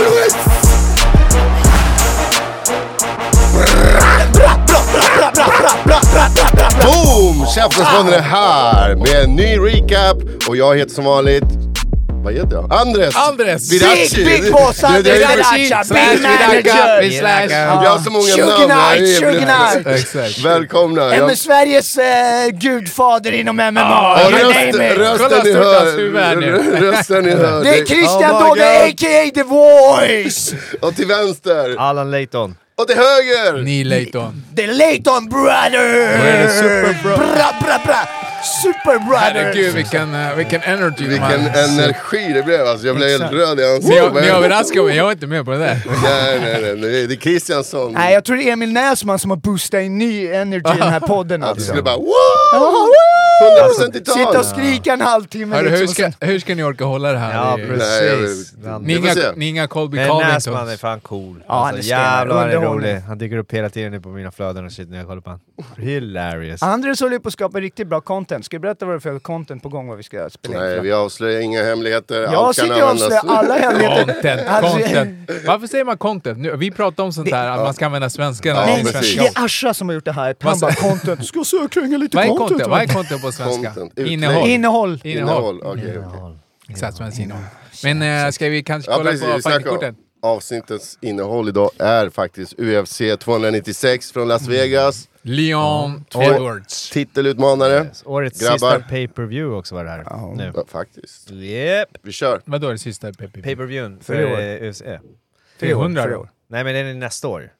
Always. Boom! Käftenspodden är här med en ny recap och jag heter som vanligt vad heter jag? Andres! Andres! Virachi! Big, big boss, Andres det- Viracha, big manager! slash- Jag har så många namn. Exakt. Välkomna! En Jag, Sveriges eh, gudfader inom MMA. och You röst, rösten ni hör, rösten ni hör. Det är Christian Oh Dogge, a.k.a. The Voice! Och till vänster, Alan Layton. och till höger! Neil Layton. The Layton Brothers! Bra, bra, bra. Super Herregud Brothers! vilken, uh, vilken energy Vilken energi det blev alltså, jag blev helt röd i Ni, ansiktet. ni överraskar mig, jag var inte med på det där. Nej, nej, nej, nej, det är Christiansson. Nej, jag tror det är Emil Näsman som har boostat in ny energy i den här podden alltså. skulle bara wow! Woo! 100% i tal! Sitta och skrika en halvtimme hur, liksom. ska, hur ska ni orka hålla det här? Ja, Nej, precis. Han- Ni inga, ni inga Colby Men Covington. Näsman är fan cool. Ja, han är alltså, jävlar vad han är rolig. Han dyker upp hela tiden nu på mina flöden och shit när jag kollar på honom. Hilarious. Andres håller ju på att skapa riktigt bra content. Ska jag berätta vad det är för content på gång vad vi ska spela in? Nej, vi avslöjar inga hemligheter. Jag Allt kan sitter och avslöjar alla hemligheter. Content, Alltså, content. Varför säger man content? Nu, vi pratar om sånt här, att man ska använda svenska. Ja, när det är precis. svenska Det är Asha som har gjort det här. Han bara content. Ska söka lite Vad är content. content? Vad är content på svenska? Content. Innehåll. Innehåll. Innehåll. Innehåll, okej. okej. Exakt, svenskt innehåll. Men äh, ska vi kanske Ja, kolla precis. på om avsnittets innehåll idag är faktiskt UFC 296 från Las Vegas. Leon. Edwards. Titelutmanare. Yes. Årets Grabbar. sista pay-per-view också var det här. Nu. Ja, faktiskt. Yep. Vi kör. Vadå är det sista PPP? Pay-per-viewn för För i år. eh, UFC. 300 För i då? år. Nej men den är nästa år.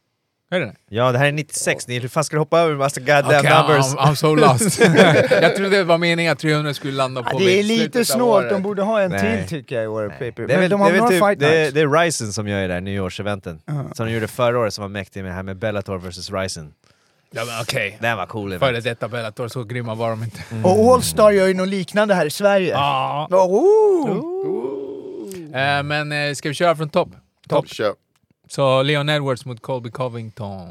Är det Ja det här är 96, ni hur fan ska du hoppa över massa goddamn Okej, numbers? I'm, I'm so lost. jag trodde det var meningen att 300 skulle landa på Ja, det är lite snålt, de borde ha en Nej. till tycker jag i år. Paper. Det är, väl, de det, har några typ, fight det, är, nights. det är Ryzen som gör det där nyårseventen. Som de gjorde förra året som var mäktig med det här med Bellator vs Ryzen. Ja, men okej. Den var cool. Före detta Bellator, så grymma var de inte. Och Allstar gör ju något liknande här i Sverige. Ja. Oh. Eh, men eh, ska vi köra från topp? Topp. Kör. Så Leon Edwards mot Colby Covington.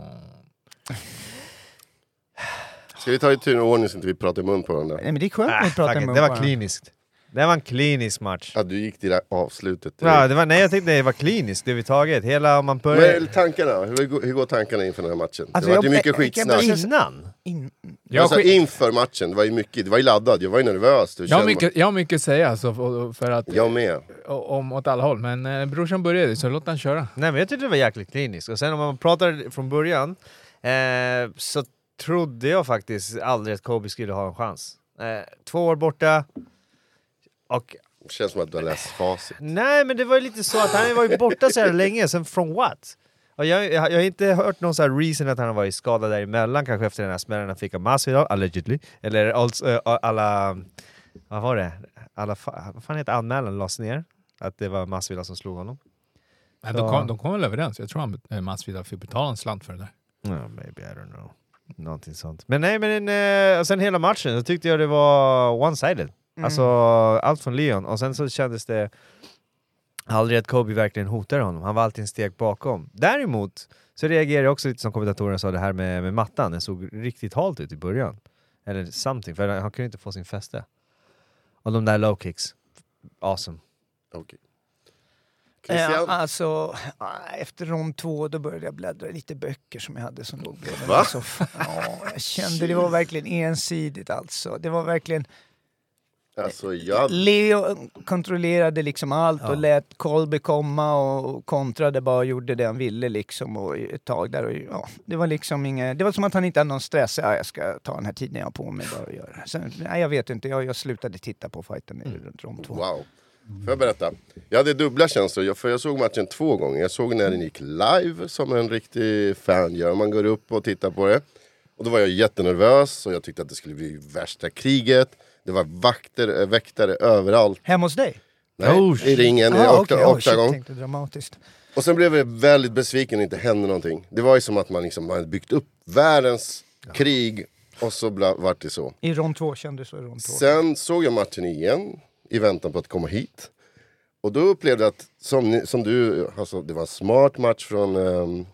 Ska vi ta i tur och ordning så inte vi pratar i mun på varandra? Nej men det är skönt Ah, att prata it. med det var kliniskt. Det var en klinisk match. Ja, du gick till det där avslutet. Ja, det var, nej jag tänkte det var kliniskt tagit. Hela om man börjar... Men tankarna, hur går, hur går tankarna inför den här matchen? Alltså, det var ju jag- mycket jag- jag- skitsnack. jag- Innan? In. Jag, Alltså skit- inför matchen, det var ju mycket, det var ju laddad, jag var ju nervös. Du jag, har mycket, jag har mycket att säga alltså, för, för att, Jag med. om åt alla håll, men eh, brorsan började så låt han köra. Nej men jag tyckte det var jäkligt kliniskt. Och sen om man pratar från början eh, så trodde jag faktiskt aldrig att Kobe skulle ha en chans. Eh, två år borta. Och Det känns som att du har läst facit. nej men det var ju lite så att han var ju borta så här länge, sen from what? Och jag, jag, jag har inte hört någon så här reason att han har varit skadad däremellan, kanske efter den här smällen han fick av Masvidal, allegedly. Eller also, eh, alla, vad var det? Alla, vad fan heter anmälan lades ner? Att det var Masvidal som slog honom. Men de, kom, de kom väl överens? Jag tror han eh, Masvidal fick betala en slant för det där. Ja, maybe, I don't know. Någonting sånt. Men nej, men eh, sen hela matchen så tyckte jag det var one-sided. Alltså allt från Leon. Och sen så kändes det aldrig att Kobe verkligen hotade honom. Han var alltid en steg bakom. Däremot så reagerade jag också lite som kommentatorerna sa det här med, med mattan. Den såg riktigt halt ut i början. Eller something, för han kunde inte få sin fäste. Och de där low kicks. Awesome. Okej. Ja, Christian? alltså, ah, efter rond två då började jag bläddra i lite böcker som jag hade som låg bredvid Va? Ja, jag kände det var verkligen ensidigt alltså. Det var verkligen... Alltså jag... Leo kontrollerade liksom allt och lät Colby komma och kontrade bara och gjorde det han ville liksom och ett tag där och ja, det var liksom inget, det var som att han inte hade någon stress. Ja, jag ska ta den här tiden jag har på mig bara och göra. Sen, nej, jag vet inte, jag, jag slutade titta på fighten i runt rond två. Wow. Får jag berätta? Jag hade dubbla känslor, jag- för jag såg matchen två gånger. Jag såg när den gick live, som en riktig fan gör. Man går upp och tittar på det. Och då var jag jättenervös och jag tyckte att det skulle bli värsta kriget. Det var vakter, eh, väktare överallt. Hemma hos dig? Nej, Oh, I ringen, i Ah. Oh, shit, oktagon. tänkte dramatiskt. Och sen blev jag väldigt besviken när det inte hände någonting. Det var ju som att man liksom man hade byggt upp världens krig och så vart det så. I rond två kändes det så i rond två. Sen såg jag matchen igen i väntan på att komma hit. Och då upplevde jag att, som, ni- som du, alltså, det var en smart match från... ehm,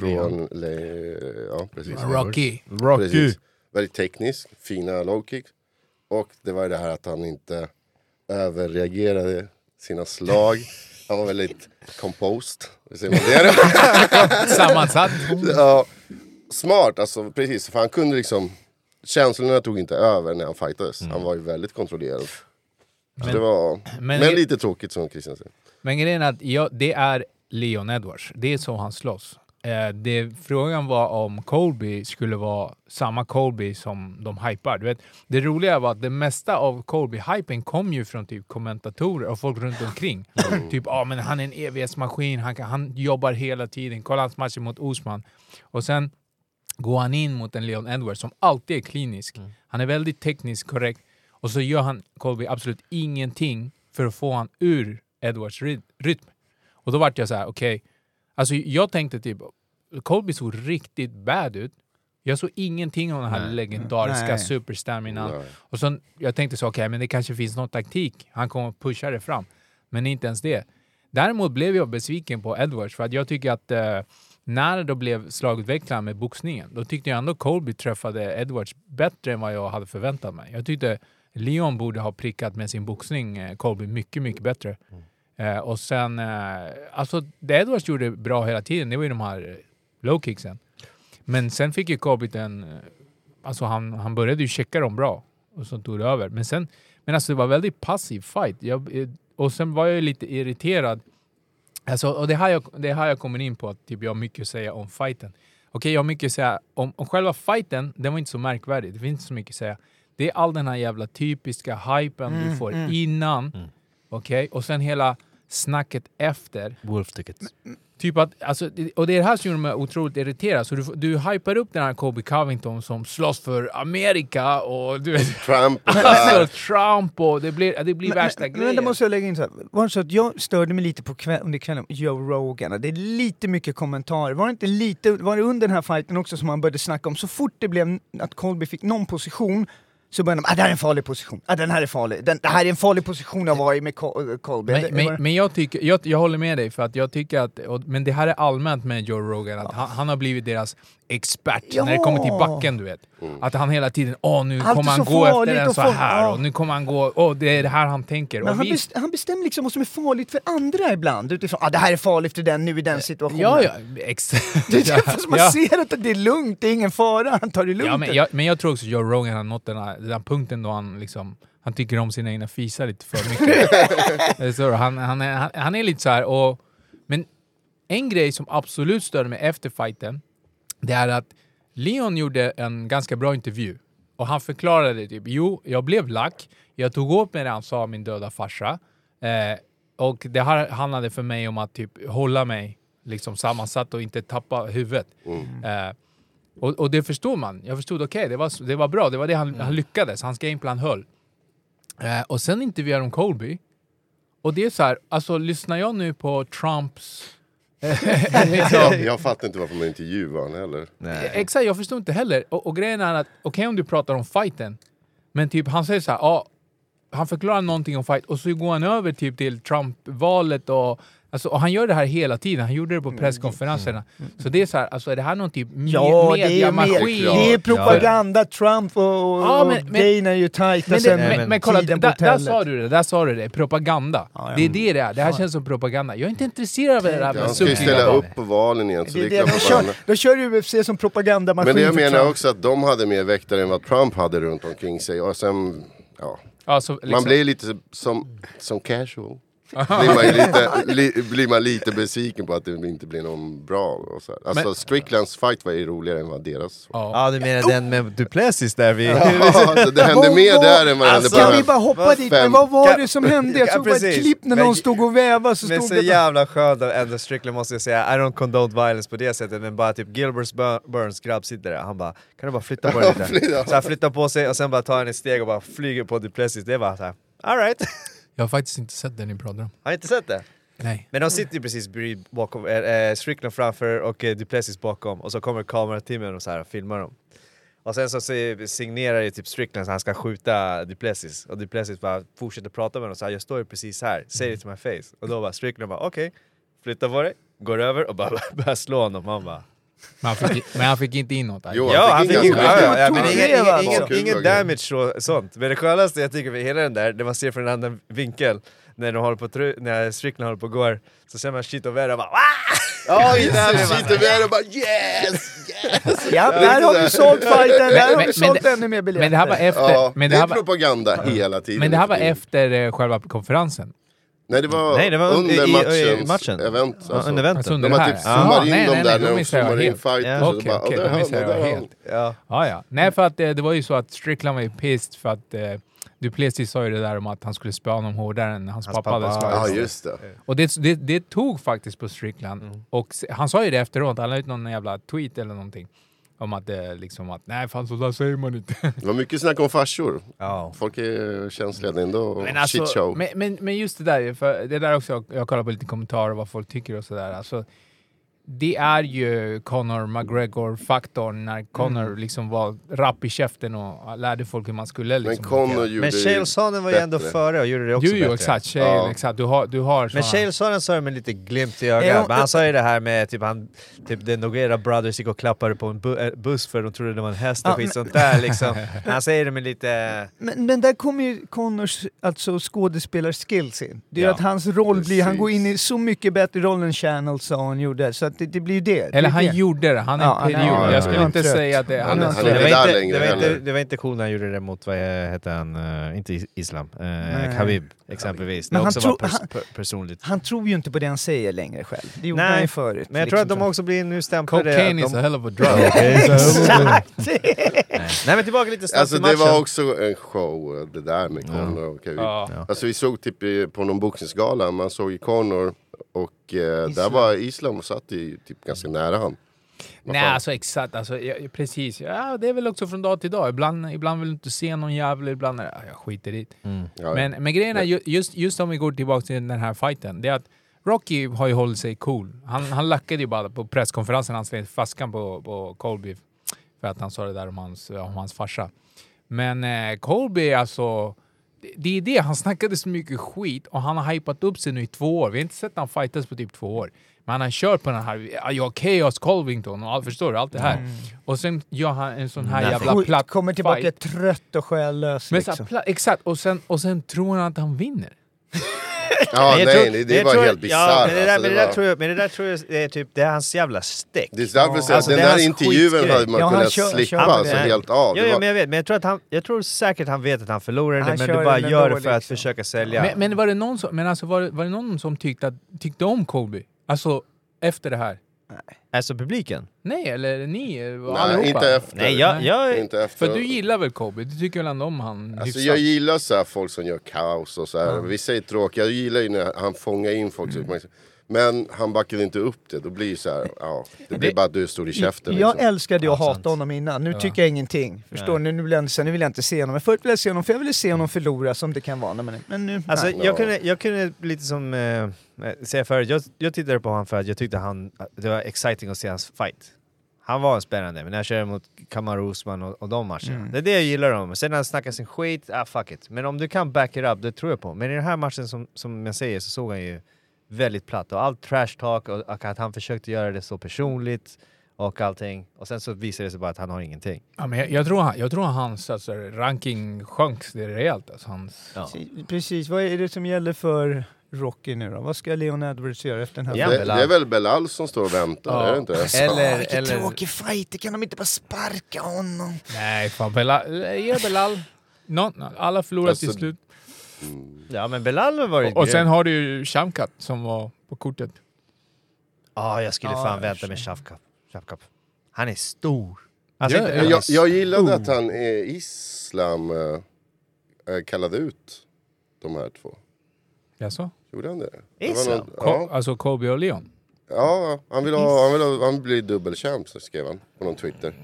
från Le, ja, precis. Rocky. Precis. Väldigt teknisk, fina low kicks. Och det var ju det här att han inte överreagerade sina slag. Han var väldigt composed. Säger man det? Sammansatt. ja, smart, alltså precis. För han kunde liksom... Känslorna tog inte över när han fightades. Han var ju väldigt kontrollerad. Så det var, men, men- lite tråkigt som Christian säger. Men grejen är att ja, det är Leon Edwards. Det är så han slåss. Eh, det, frågan var om Colby skulle vara samma Colby som de hypar. Du vet, det roliga var att det mesta av Colby-hypen kom ju från typ kommentatorer och folk runt omkring. typ, ja ah, men han är en evighetsmaskin, han, kan, han jobbar hela tiden. Kolla hans matcher mot Osman. Och sen går han in mot en Leon Edwards som alltid är klinisk. Han är väldigt tekniskt korrekt. Och så gör han Colby absolut ingenting för att få han ur Edwards ry- rytm. Och då vart jag så här, okej. Alltså jag tänkte typ, Colby såg riktigt bad ut. Jag såg ingenting om den här legendariska Nej. superstaminan. Nej. Och sen, jag tänkte så, okej, men det kanske finns någon taktik. Han kommer att pusha det fram. Men inte ens det. Däremot blev jag besviken på Edwards för att jag tycker att eh, när det då blev slagutvecklaren med boxningen, då tyckte jag ändå Colby träffade Edwards bättre än vad jag hade förväntat mig. Jag tyckte Leon borde ha prickat med sin boxning eh, Colby mycket, mycket bättre. Eh, och sen, eh, alltså det Edwards gjorde bra hela tiden, det var ju de här eh, low kicksen. Men sen fick ju Colby den, eh, alltså han, han började ju checka dem bra och så tog det över. Men sen, men alltså det var väldigt passiv fight. Jag, eh, och sen var jag lite irriterad. Alltså, och det här jag, det här jag kommer in på, att typ jag har mycket att säga om fighten. Okej, jag har mycket att säga om, om själva fighten, den var inte så märkvärdig. Det finns inte så mycket att säga. Det är all den här jävla typiska hypen du får innan. Okej, och sen hela snacket efter. Wolf tickets. Typ att, alltså, det- och det är det här som gjorde mig otroligt irriterad. Så du, du hypar upp den här Kobe Covington som slåss för Amerika och du vet, Trump, alltså, Trump och det blir, det blir värsta men, grejen. men det måste jag lägga in så här. Var det så att jag störde mig lite på kväll, under kvällen Joe Rogan? Det är lite mycket kommentarer. Var det inte lite, var det under den här fighten också som man började snacka om, så fort det blev att Colby fick någon position så började de ah, det här är en farlig position, ah, den här är farlig, den, det här är en farlig position att vara i med Col- Colby. Men, men, men jag, tycker, jag, jag håller med dig, för att jag tycker att, och, men det här är allmänt med Joe Rogan, att han, han har blivit deras expert Ja. när det kommer till backen, du vet. Att han hela tiden, åh nu Allt kommer han gå efter den så här ja. och nu kommer han gå, åh det är det här han tänker. men och han, visst, best, han bestämmer liksom vad som är farligt för andra ibland utifrån ah, det här är farligt för den nu i den situationen. ja, ja, exakt. Det är man Ja. ser att det är lugnt, det är ingen fara, han tar det lugnt. Ja, men, jag, men jag tror också Joe Rogan har nått den, här, den här punkten då han liksom han tycker om sina egna fisar lite för mycket. Är så, han, han, är, han, han är lite så här och... Men en grej som absolut störde mig efter fighten, det är att Leon gjorde en ganska bra intervju. Och han förklarade typ, jo, jag blev lack, jag tog åt mig det han sa om min döda farsa. Eh, och det här handlade för mig om att typ hålla mig liksom sammansatt och inte tappa huvudet. Eh, och, och det förstår man. Jag förstod, okej, det, var, det var bra. Det var det han, han lyckades. Hans gameplan höll. Eh, och sen intervjuade de Colby. Och det är så här, alltså lyssnar jag nu på Trumps... liksom, jag fattar inte varför man intervjuar honom heller. Nej. Exakt, jag förstår inte heller. Och, och grejen är att, okej om du pratar om fighten, men typ han säger så här, ja, han förklarar någonting om fight och så går han över typ till Trump-valet och Alltså, och han gör det här hela tiden, han gjorde det på presskonferenserna. Så det är så här, alltså är det här någon typ Ja, det mediamaskin? med, det är propaganda, Trump och, och, Ja, men- och men- Dana är ju tajta Men, det, sen men, men kolla, tiden på där, där hotellet. sa du det, där sa du det, propaganda. Ja, ja. Det är det det är, det här känns som propaganda. Jag är inte intresserad av det där Ja, med han ska ju ställa barn. upp på valen igen, så Det det det, de, kör, de kör UFC som propagandamaskin Men det jag menar också att de hade mer väktare än vad Trump hade runt omkring sig. Och sen, ja, Ja, så, liksom, man blir lite som, som casual. Blir man, lite, li, blir man lite besviken på att det inte blir någon bra. Och så här. Alltså Men- Stricklands fight var ju roligare än vad deras var. Ja. Ja, du menar den med Duplessis där vi... Ja, alltså, det hände mer där än vad det Alltså, hände Kan på vi bara hoppa fem- dit? Men vad var Kan- det som hände? Jag Ja, såg bara ett precis. klipp när Men- någon stod och vävade så Men så det... jävla skönt av Ender Strickland måste jag säga, I don't condone violence på det sättet men bara typ Gilbert Bur- Burns grabb sitter där, han bara Kan du bara flytta på dig lite? Flytta. så han flyttar på sig och sen bara tar han ett steg och bara flyger på Duplessis, det var såhär Alright, Jag har faktiskt inte sett den ni pratar om. har ni inte sett det? Nej. Men de sitter ju precis bredvid bakom, eh, eh, Strickland framför och eh, Duplessis bakom och så kommer kamerateamen och så här filmar dem. Och sen så signerar ju typ Strickland så han ska skjuta Duplessis och Duplessis bara fortsätter prata med honom och säger jag står ju precis här, say it to my face. Och då bara Strickland bara okej, flyttar på dig, går över och bara börjar slå honom. Man bara Men han fick, men han fick inte in något. Jo, Ja, han fick ganska Ja, mycket. ja, ja, men tog ingen, ingen, damage och sånt. Men det skönaste jag tycker med hela den där, det man ser från en annan vinkel, när, de håller på, tru- när Strickland håller på och går, så ser man shit och Vera bara "Wah!" Så sitter vi här och bara yes! yes! Ja, där har du sålt fighten, där har du sålt ännu mer biljetter. Men det här var efter... Ja, men det det är här var, propaganda hela tiden. men det här var efter eh, själva konferensen. Nej, det var, Nej, det var under i- i- i matchens matchen. event. Ja, Alltså. under eventet. Alltså under De det har typ zoomar in nej, dem nej, där när de zoomar in. Ja. så Okej, "Åh, då missade jag helt. Ja. Ja, ja. Nej, för att eh, det var ju så att Strickland var ju pissed för att eh, Duplessis sa ju det där om att han skulle spöa honom hårdare än hans, Hans pappa hade pappa, slagit Ja, honom. just det. Och det, det, det tog faktiskt på Strickland. Mm. Och han sa ju det efteråt, han la ut någon jävla tweet eller någonting. Om att det liksom att, nej fan så där säger man inte. Det var mycket snack om farsor. Ja. Folk är känsliga ändå. Men, alltså, Shit show. men, men, men just det där, för det där också, jag kollar på lite kommentarer vad folk tycker och sådär. Alltså, det är ju Conor McGregor-faktorn när Conor Mm. liksom var rapp i käften och lärde folk hur man skulle Men liksom Conor hantera. gjorde Men Sonnen var ju ändå före och gjorde det också Jo, jo, bättre. exakt. Chael, Ja. exakt. Du har, du har Men Sonnen sa det med lite glimt i Ja, ögat, men han men- sa ju det här med typ han, typ The Noguera Brothers gick och klappade på en bu- eh, buss för de trodde det var en häst och Ja, skit men- sånt där liksom. Han säger det med lite... Men, men där kommer ju Connors alltså, skådespelarskills in. Det är Ja, att hans roll blir, han precis. går in i så mycket bättre roll än Channel sa han gjorde, så att det, det blir ju det. det. Eller är han det. gjorde det, han är Ja, en han- period. ja, jag ja, skulle ja. inte Trött. säga att det... Han Han, är- är han det, är var inte längre det, var inte, det var inte cool när han gjorde det mot, vad hette han, eh, inte is- Islam, eh, Nej. Khabib exempelvis. Det Men han också tror- var pers- han- per- personligt. Han tror ju inte på det han säger längre själv. Det gjorde Nej, han ju förut. Men jag tror att liksom de också blir nu stämplade... Cocaine att is de, a hell of a drug. Exakt! Nej men tillbaka lite snabbt Alltså till det matchen. var också en show det där med Conor och Khabib. Alltså vi såg typ på någon boxningsgala, man såg ju Conor och eh, där var Islam och satt ju typ ganska nära han. Vad Nej, fan? alltså exakt. Alltså, ja, precis. Ja, det är väl också från dag till dag. Ibland, ibland vill du inte se någon jävel, ibland är det, ja, jag skiter i det. Mm. Ja, Men, men grejen är, ju- just, just om vi går tillbaka till den här fighten, det är att Rocky har ju hållit sig cool. Han, han lackade ju bara på presskonferensen, han slet faskan på, på Colby för att han sa det där om hans, om hans farsa. Men eh, Colby alltså, det, är det, han snackade så mycket skit och han har hypat upp sig nu i två år. Vi har inte sett han fightas på typ två år. Men han har kört på den här, ja, jag Chaos Colvington och allt, förstår du? Allt det här. Och sen gör han en sån här jävla Skit, platt kommer tillbaka fight. trött och själlös. Men så här, Liksom. exakt, och sen, och sen tror han att han vinner. ja nej, tror- det, var tror- helt bisarrt. Ja, men det där, alltså, men det där var- tror jag, men det där tror jag är typ, det är hans jävla stäck. Det är därför jag säger Alltså, att den är där intervjun skitgrej. hade man Ja, kunnat kör- slippa kör- alltså, helt av. Ja, ja, var- men jag vet, men jag tror, att han, jag tror säkert han vet att han förlorade, Han men du bara gör det för att liksom. försöka sälja. Men, men var det någon som, men alltså, var, det- var det någon som tyckte, att, tyckte om Colby? Alltså efter det här? Alltså publiken? Nej, eller ni? eh, Nej, allihopa? inte efter. Nej, jag, jag, Inte efter. För du gillar väl Colby? Du tycker väl ändå om han Alltså hyfsat? jag gillar så här folk som gör kaos och så här. Vissa är tråkiga, jag gillar ju när han fångar in folks Mm. Men han backade inte upp det, då blir det så här, ja, det blir bara att du står i käften Jag liksom. älskade ju att hata honom innan, nu tycker jag ingenting. Förstår ni? Nu vill, jag inte, nu vill jag inte se honom. Men förut ville jag se honom, för jag ville se honom förlora som det kan vara. Men, men nu, Alltså, nej. jag, Ja. kunde, jag kunde lite som eh, säga förut, jag, jag tittade på honom för att jag tyckte han, det var exciting att se hans fight. Han var spännande, men när jag körde mot Kamaru Usman och, och de matcherna, Mm. det är det jag gillar om. Sen när han snackar sin skit, ah fuck it. Men om du kan back it up, det tror jag på. Men i den här matchen som, som jag säger så såg han ju väldigt platt och allt trash talk och, och att han försökte göra det så personligt och allting. Och sen så visade det sig bara att han har ingenting. Ja, men jag, jag, tror han, jag tror hans alltså, ranking sjönk det rejält. Alltså, hans, Ja. Precis, vad är det som gäller för Rocky nu då? Vad ska Leon Edwards göra efter den här Ja, det, det är väl Belal som står och väntar, Ja. är det inte? Eller, Vilken eller, tråkig fight, kan de inte bara sparka honom? Nej, fan Belal, ge Belal. Nå- alla förlorar Alltså, till slut. Ja men Belal har varit Och sen grym. har du ju Shamkat som var på kortet. Ja, jag skulle Ja, fan jag vänta med Shafkap. Shafkap. Han är stor. Alltså, Ja, inte- ja, Men jag, jag gillade att han i Islam eh, eh, kallade ut de här två. Jaså? Gjorde han det? det var Islam? någon- Ko- ja, Alltså Kobe och Leon? ja, han vill, ha, han vill, ha, han vill bli dubbelchamp skrev han på någon Twitter.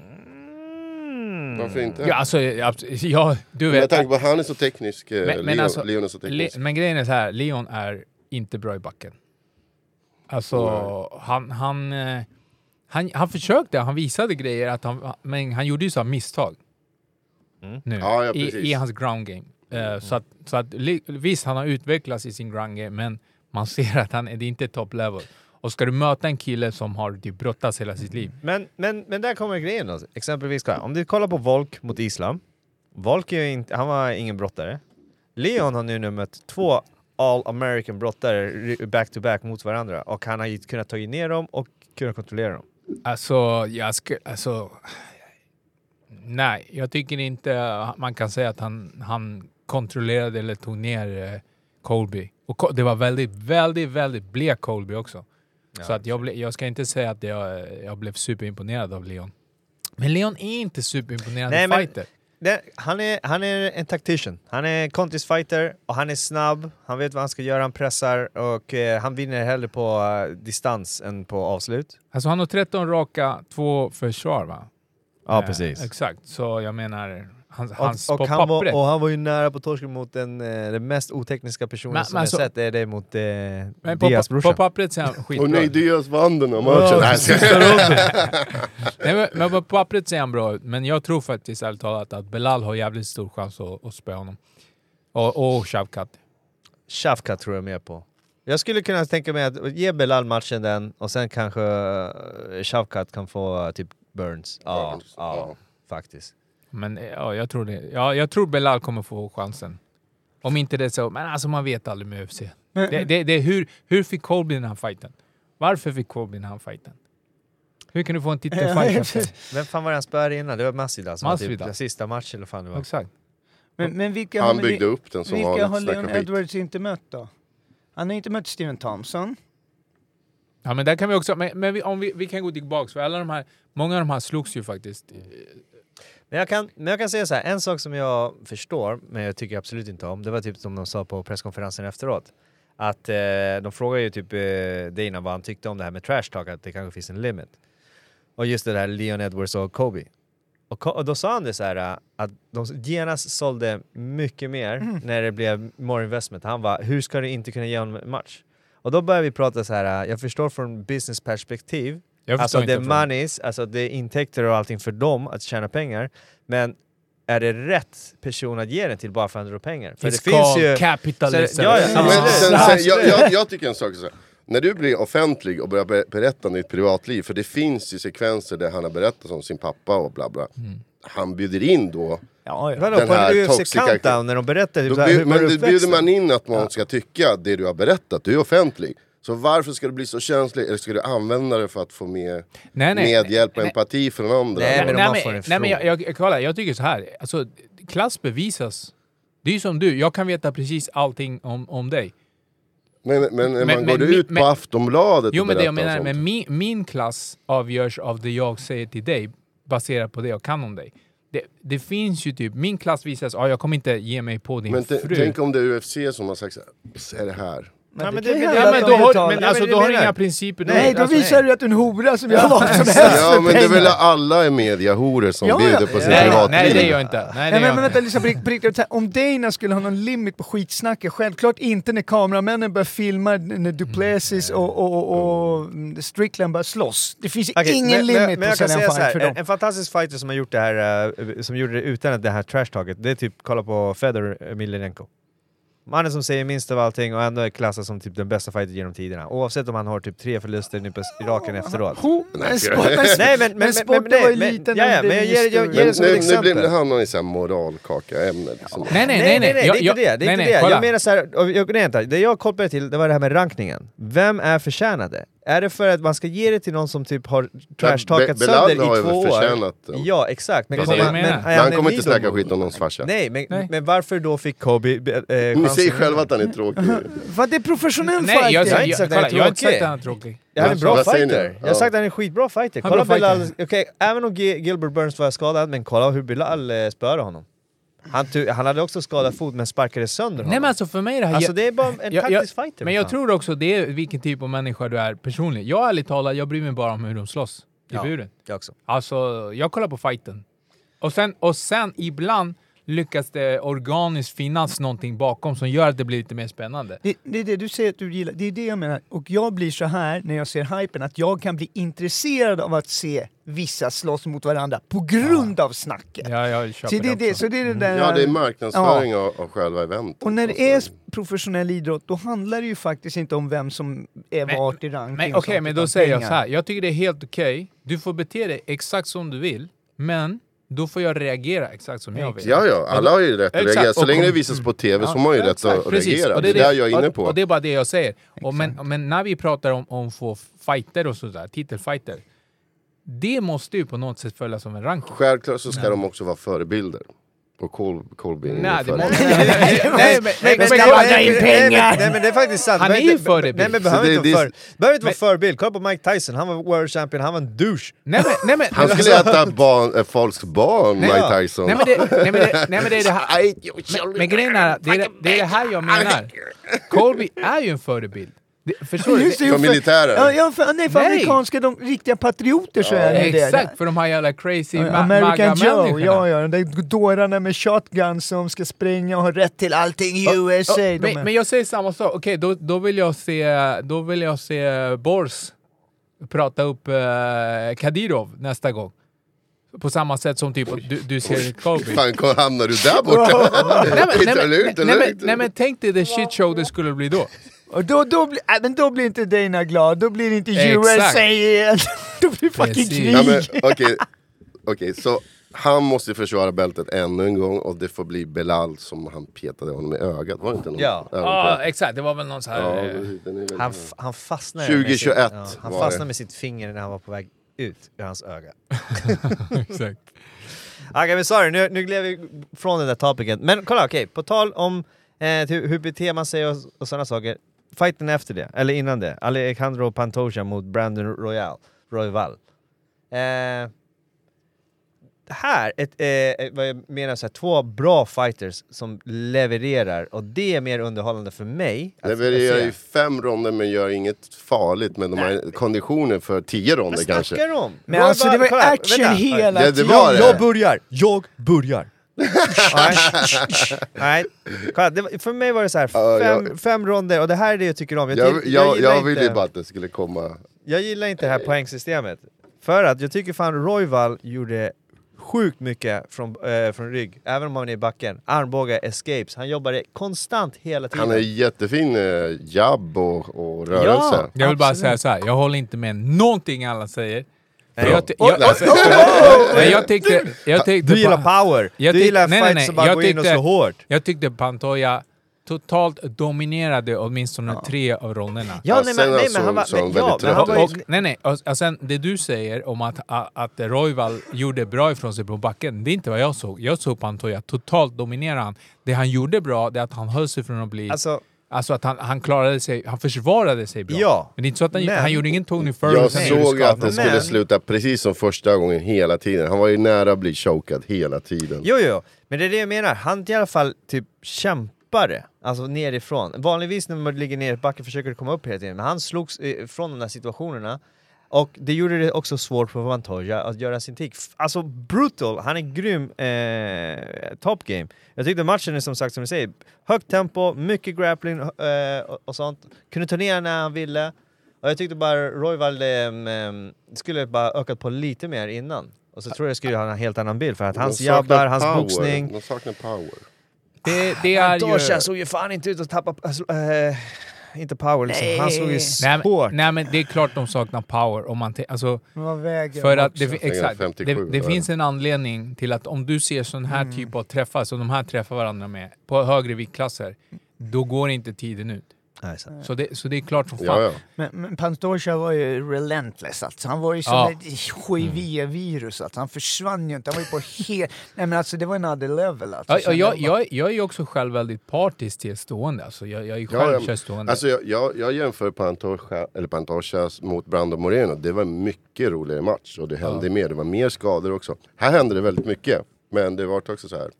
Mm. Varför inte? Ja, alltså, ja, ja du Med vet. tanke på att han är så teknisk. eh, Men- men Leon, alltså, Leon är så Le, teknisk. men grejen är så här, Leon är inte bra i backen. Alltså, han, han, eh, han, han försökte, han visade grejer, att han, men han gjorde ju så här misstag. Nu, Ja, ja, i, i hans ground game. Eh, Så, att, så att, visst, han har utvecklats i sin ground game, men man ser att han, det är inte top level. Och ska du möta en kille som har typ brottats hela sitt liv. Men, men, men där kommer grejen då. Exempelvis, om du kollar på Volk mot Islam. Volk är ju inte, han var ingen brottare. Leon har nu, nu mött två All American brottare back to back mot varandra och han har kunnat ta ner dem och kunnat kontrollera dem. Alltså, jag ska, alltså... Nej, jag tycker inte man kan säga att han, han kontrollerade eller tog ner eh, Colby. Och det var väldigt, väldigt, väldigt blek Colby också. Så att jag, ble, jag ska inte säga att jag, jag blev superimponerad av Leon. Men Leon är inte superimponerande Nej, fighter. Det, han, är, han är en tactician. Han är kontisfighter och han är snabb. Han vet vad han ska göra, han pressar och eh, han vinner hellre på eh, distans än på avslut. Alltså han har 13 raka, två försvar va? Ja, Eh, precis. Exakt, så jag menar... Hans, hans Och, på och, han pappret. var, och han var ju nära på torsken mot den, eh, den mest otekniska personen Men- som men jag alltså- sett, det är det mot eh, Men på, Diaz på, brorsa. på pappret ser han skitbra Och nej, ut. Diaz vann den här matchen. Nej, men, men på pappret ser han bra ut, men jag tror faktiskt ärligt talat att Belal har jävligt stor chans att, att spöa honom. Och, och Shavkat. Shafkat tror jag mer på. Jag skulle kunna tänka mig att ge Belal matchen den och sen kanske uh, Shafkat kan få eh, typ Burns. Ja, Burns, ja, ja. faktiskt. Men eh, ja, jag tror det. Ja, jag tror Belal kommer få chansen. Om inte det så, men alltså man vet aldrig med UFC. Men- Det, det, det, är hur, hur fick Colby den här fighten? Varför fick Colby den här fighten? Hur kan du få en titelfight efter? Vem fan var det han spöade innan? Det var Masvidal som var Masvidal. typ den sista matchen eller fan det var. Exakt. Men, men vilka Han byggde upp den som vilka har. Leon Snacka skit. Edwards inte mött då? Han har inte mött Steven Thompson. Ja, men där kan vi också, men, men vi, om vi, vi kan gå tillbaks, för alla de här, många av de här slogs ju faktiskt. Men jag, kan, men jag kan säga så här, en sak som jag förstår, men jag tycker absolut inte om, det var typ som de sa på presskonferensen efteråt. Att eh, de frågade ju typ eh, Dana vad han tyckte om det här med trash talk, att det kanske finns en limit. Och just det där Leon Edwards och Kobe. Och, och då sa han det så här eh, att de genast sålde mycket mer när det blev more investment. Han var hur ska du inte kunna ge honom en match? Och då började vi prata så här, eh, jag förstår från business perspektiv, Alltså det är moneys, alltså det är intäkter och allting för dem att tjäna pengar. Men är det rätt person att ge den till bara för att han drar pengar? För It's det finns ju... capitalism. Så- ja, ja, Men sen, Ja, sen, jag, absolut. jag, jag tycker en sak så här. När du blir offentlig och börjar be- berätta om ditt privatliv, för det finns ju sekvenser där han har berättat om sin pappa och bla bla. Mm. Han bjuder in då, Ja, ja. Vadå, den här toxica- countdown när de berättar då så här, bjud, hur var men då bjuder man in att man ska tycka det du har berättat, du är offentlig. Så varför ska du bli så känslig, eller ska du använda det för att få mer Nej, nej. medhjälp och Nej. empati från andra? Nej, men nej, men, nej, men jag, jag, jag, kolla, jag tycker så här. Alltså, klass bevisas. Det är ju som du, jag kan veta precis allting om, om dig. Men, men, men, Men- man men går mi- ut men- på Aftonbladet Jo och men det jag menar, men min, min klass avgörs av det jag säger till dig baserat på det jag kan om dig. Det, det finns ju typ, min klass visas, ah, jag kommer inte ge mig på din Men fru. tänk om det är UFC som har sagt så här, "Så är det här. Ja, men det- ju men- då har, men, alltså, då det har du inga principer. Nej, då alltså, visar du att du är en hora som gör vad som helst Ja men det är väl alla är mediahoror som Ja, ja. bjuder på sitt Nej, privatliv. nej, det gör jag inte. Nej, det Nej, men, jag men inte. vänta, liksom, på rikt- på riktigt, om Dana skulle ha någon limit på skitsnacket, självklart inte när kameramännen börjar filma, när Duplessis och, och, och, och Strickland börjar slåss. Det finns Okej, ingen men, limit på jag kan att sälja säga en så här, fight för dem. en fantastisk fighter som har gjort det här, eh, som gjorde det utan det här trash-talket, det är typ, kolla på Fedor Emelianenko. Mannen som säger minst av allting och ändå är klassad som typ den bästa fighter genom tiderna. Oavsett om han har typ tre förluster nu på Iraken efteråt. Ho, men sport, men, Nej men, men, men, sporten var ju men, liten. ja, ja, men jag är ger, jag, ger det som ett nu, nu exempel. blir hamnar i så här moralkaka-ämne. Liksom. Nej, nej, Nej, nej, nej, det är inte jag- det. Det är nej, inte nej, det. Jag menar så här, jag, det jag kopplade till det var det här med rankningen. Vem är förtjänade? Är det för att man ska ge det till någon som typ har trashtalkat Be- sönder har i två år? förtjänat det. Ja, exakt. Men, kommer- men, är Men han kommer inte snacka skit om någons farsa. Nej, men, Nej. men varför då fick Kobe eh, Ni säger chansen? själva att han är tråkig. Att det är professionell Nej, jag, fighter. har jag, inte jag, sagt att kolla, han är jag har inte tråkig. sagt att han är tråkig. Jag är en bra Vad fighter. Jag har sagt Ja. att han är en skitbra fighter. Han Kolla Bilal, okej, även om Gilbert Burns var skadad, men kolla hur Bilal eh, spöade honom. Han, han hade också skadad fot men sparkade sönder honom. Nej men alltså för mig är det här... alltså jag- det är bara en jag- jag- taktisk fighter. Men jag fan. tror också det är vilken typ av människa du är personligen. Jag ärligt talat, jag bryr mig bara om hur de slåss i Ja. buren. Jag också. Alltså, jag kollar på fighten. Och sen, och sen ibland lyckas det organiskt finnas någonting bakom som gör att det blir lite mer spännande. Det, det är det du säger att du gillar, det är det jag menar. Och jag blir så här när jag ser hypen, att jag kan bli intresserad av att se vissa slåss mot varandra på grund av snacket. Ja, jag köper Så det, är det, också. så det är det där... Ja, det är marknadsföring av, av själva eventet. Och när det är Alltså, professionell idrott, då handlar det ju faktiskt inte om vem som är Men- vart i ranking. Okej, sånt, men då säger jag pengar. så här. Jag tycker det är helt okej. Du får bete dig exakt som du vill, men då får jag reagera exakt som jag vill. Ja, ja, alla har ju rätt att Exakt, reagera. Så och länge kom- det visas på TV så har man ju rätt Exakt, att precis. reagera. Och Det är där jag är inne på. Och det är bara det jag säger. Och men, men när vi pratar om, om få fighter och sådär, titelfighter. Det måste ju på något sätt följas som en ranking. Självklart så ska de också vara förebilder. Och Col Colby är Nej, det förebild. måste... nej, men, det är faktiskt sant. Han Det är behöver ju inte- förebild. Nej men behöver det- inte det- vara för, behöver inte vara Men- förebild. Kolla på Mike Tyson, han var world champion, han var en douche. nej, men, nej, men, Han skulle äta barn, äh, folks barn, Nej, Mike. Tyson. Nej men, det, nej, men det, nej men det är det här... Men grejen är, det är det, det är det här jag menar. Colby är ju en förebild. Det, förstår du? För militärer. Ja, ja, för, nej, för Nej. amerikanska, de riktiga patrioter så är det det. Exakt, för de här jävla crazy ma- American Joe, ja ja, de där dårarna med shotguns som ska spränga och ha rätt till allting i USA. Ja, de men, men jag säger samma sak. Okej, då, då, vill jag se, då vill jag se Bors prata upp eh, Kadyrov nästa gång. På samma sätt som typ du, du ser Colby. Fan, hamnar du där borta? Nej men, nej, men, nej men tänk dig the shit show det skulle bli då. Och då, då, blir, äh, men då blir inte Dana glad, då blir det inte Exakt. USA igen. då blir det fucking Precis. krig. Ja, men, Okej, okej, så han måste försvara bältet ännu en gång och det får bli Belal som han petade honom i ögat. Var det inte någon Ja. Ja, exakt. Det var väl någon så här... Ja, eh, den är väl- Han, f- han fastnade 2021 med sitt, ja, han var fastnade det. med sitt finger när han var på väg ut ur hans öga. exakt. Okej men sorry, nu, nu gled vi från det där topicen. Men kolla, okej, på tal om eh, hur, hur beter man sig och, och sådana saker. Fighten efter det, eller innan det. Alejandro Pantoja mot Brandon Royal, Royval. Eh, här, ett, eh, vad jag menar så här, två bra fighters som levererar och det är mer underhållande för mig. att- Levererar ju fem ronder men gör inget farligt men de har konditioner för tio ronder Vad kanske. snackar du om? Men alltså, det var action hela tiden. Jag börjar! Jag börjar! Nej. Nej, kolla, det, var- för mig var det så här, Ja, fem, jag- fem ronder och det här är det jag tycker om. Jag, Jag, jag, gillar jag ville inte- bara att det skulle komma... jag gillar inte det här poängsystemet. För att jag tycker fan Royval gjorde sjukt mycket från, eh, från rygg, även om han är i backen. Armbågar, escapes, han jobbade konstant hela tiden. Han har jättefin eh, jabb och, och rörelse. Ja. Jag vill bara Absolut. säga så här. jag håller inte med någonting alla säger. Nej. Jag, alltså, tyckte... Jag tyckte Du gillar power! Jag du gillar nej, fights nej, nej. som bara Jag går in och tyckte- slår hårt. Jag tyckte Pantoja totalt dominerade åtminstone tre av ronderna. Ja, Ja, nej, men, nej, men han var, så han men, ja, men han var Och, nej, nej. Och, och sen det du säger om att, att, att Royval gjorde bra ifrån sig på backen, det är inte vad jag såg. Jag såg Pantoja totalt dominera han. Det han gjorde bra, det är att han höll sig från att bli... Alltså, alltså, att han, han klarade sig, han försvarade sig bra. Ja, Men det är inte så att han, men- han gjorde ingen Tony Jag Ferguson. Nej, såg att det Men- skulle sluta precis som första gången hela tiden. Han var ju nära att bli chokad hela tiden. Jo, jo, men det är det jag menar. Han i alla fall typ kämpade, alltså nerifrån. Vanligtvis när man ligger ner i backen försöker du komma upp hela tiden, men han slogs eh, från de där situationerna. Och det gjorde det också svårt för Vantoja att göra sin tik. F- Alltså brutal, han är grym eh, top game. Jag tyckte matchen är som sagt som du säger, högt tempo, mycket grappling eh, och, och sånt. Kunde ta ner när han ville. Och jag tyckte bara Royval eh, em, skulle bara ökat på lite mer innan. Och så tror jag skulle ha en helt annan bild för att hans jabbar, hans power. boxning. De saknar power. Det, det är ju... Pantoja såg ju fan inte ut att tappa... Alltså, eh, inte power liksom. Han slog ju Nej hårt. men, nej men det är klart de saknar power om man... Alltså, Vad väger För att det, exakt, 57, det, det finns en anledning till att om du ser sån här Mm. typ av träffar som de här träffar varandra med på högre viktklasser, då går inte tiden ut. Nej, så. Så det, så det är klart som fan. Ja, ja. Men, men Pantoja var ju relentless alltså. Han var ju som Ja. ett HIV-virus alltså. Han försvann ju inte. Han var ju på helt... Nej men alltså det var en other level alltså. Ja, jag, det var- jag, jag är ju också själv väldigt partisk till stående. Alltså jag, jag är själv ja, stående. Alltså jag, jag, jag jämför Pantoja, eller Pantojas mot Brando Moreno. Det var en mycket roligare match och det hände mer. Det var mer skador också. Här hände det väldigt mycket. Men det var också så här.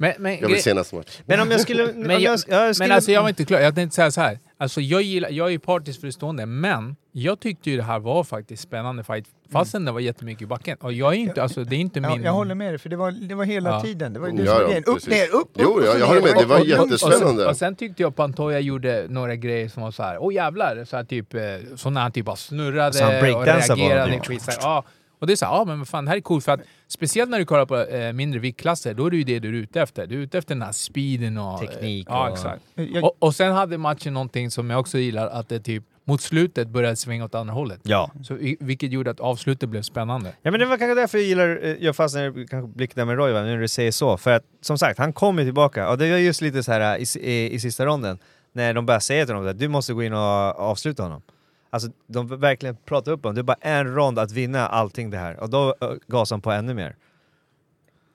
Men, men, Jag vill se nästa match. Men om jag skulle... men, jag, jag skulle men alltså jag var inte klar. Jag tänkte säga så här. Alltså jag, gillar, jag är ju partisk för det stående, men jag tyckte ju det här var faktiskt spännande fight. Fastän det var jättemycket i backen. Och jag är inte, alltså det är inte min... jag håller med dig, för det var, det var hela Ja. tiden. Det var ju det Ja, som var ja. Upp, ner, upp, upp! Jo, och ja, så jag håller med. Det var Och- och- Och- och, jättespännande. sen, och sen tyckte jag Pantoja gjorde några grejer som var så här, åh jävlar, så här typ, eh, så när han typ bara snurrade Så han och reagerade. Skit, så här, ja. Och det är så här, ja men vad fan, det här är coolt för att speciellt när du kollar på eh, mindre viktklasser, då är det ju det du är ute efter. Du är ute efter den här speeden och... Teknik Ja, och- exakt. Jag- Och, och sen hade matchen någonting som jag också gillar, att det typ mot slutet började svänga åt andra hållet. Ja. Så, vilket gjorde att avslutet blev spännande. Ja men det var kanske därför jag gillar, eh, jag fastnade kanske blicken där med Roy va, nu när du säger så. För att som sagt, han kom ju tillbaka och det var just lite så här i, i, i sista ronden när de började säga till honom att du måste gå in och avsluta honom. Alltså de verkligen pratade upp honom, det är bara en rond att vinna allting det här. Och då eh, gasar gasade han på ännu mer.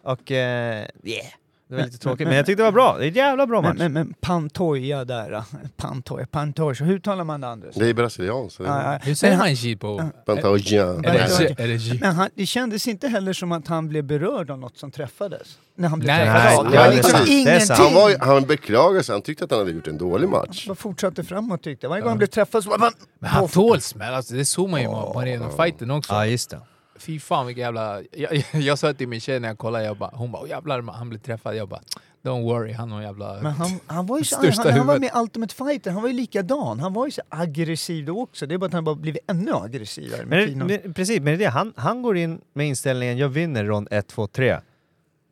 Och eh, yeah, det var lite tråkigt men jag tyckte det var bra, det är en jävla bra match. Men, men, men Pantoja där, Pantoja, Pantoja, hur talar man det Anders? Det är brasilianskt. Ja. Hur säger Men han- på... Pantoja. Är det? Men han, det kändes inte heller som att han blev berörd av något som träffades. När han blev Nej, träffad nej, Det var liksom ingenting. Han, var, han beklagade sig, han tyckte att han hade gjort en dålig match. Bara fortsatte framåt tyckte jag. Varje gång han blev träffad så var man... Men han tål smäll, alltså, det såg man ju på Moreno-fighten också. Ja just det. Fy fan vilken jävla... Jag, jag, jag sa till min tjej när jag kollade, jag bara, hon bara "Åh, jävlar han blev träffad. Jag bara don't worry, han har jävla... Men han, han var ju så, Största han, han var med i Ultimate Fighter, han var ju likadan. Han var ju så aggressiv då också. Det är bara att han bara blivit ännu aggressivare med Men, men, precis, men det är det, han, han går in med inställningen jag vinner rond 1, 2, 3.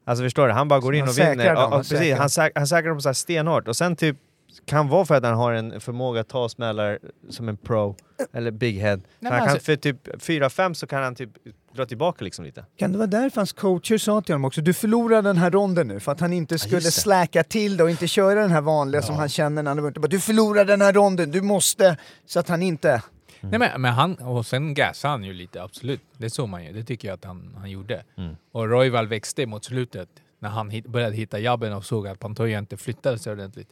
Alltså förstår du, han bara går Så in han och vinner. dem, Ja, han ja, precis, han, säk, han säkrar dem så här stenhårt och sen typ kan vara för att han har en förmåga att ta smällar som en pro, eller big head. men han kan, alltså- för typ 4-5 så kan han typ dra tillbaka liksom lite. Kan det vara därför hans coacher sa till honom också, du förlorar den här ronden nu för att han inte skulle det. släka till det och inte köra den här vanliga som han känner när han är ute. Bara, Du förlorar den här ronden, du måste! Så att han inte... Nej, men, men han, och sen gasade han ju lite, absolut. Det såg man ju. Det tycker jag att han, han gjorde. Mm. Och Royval växte mot slutet när han hit, började hitta jabben och såg att Pantoja inte flyttade sig ordentligt.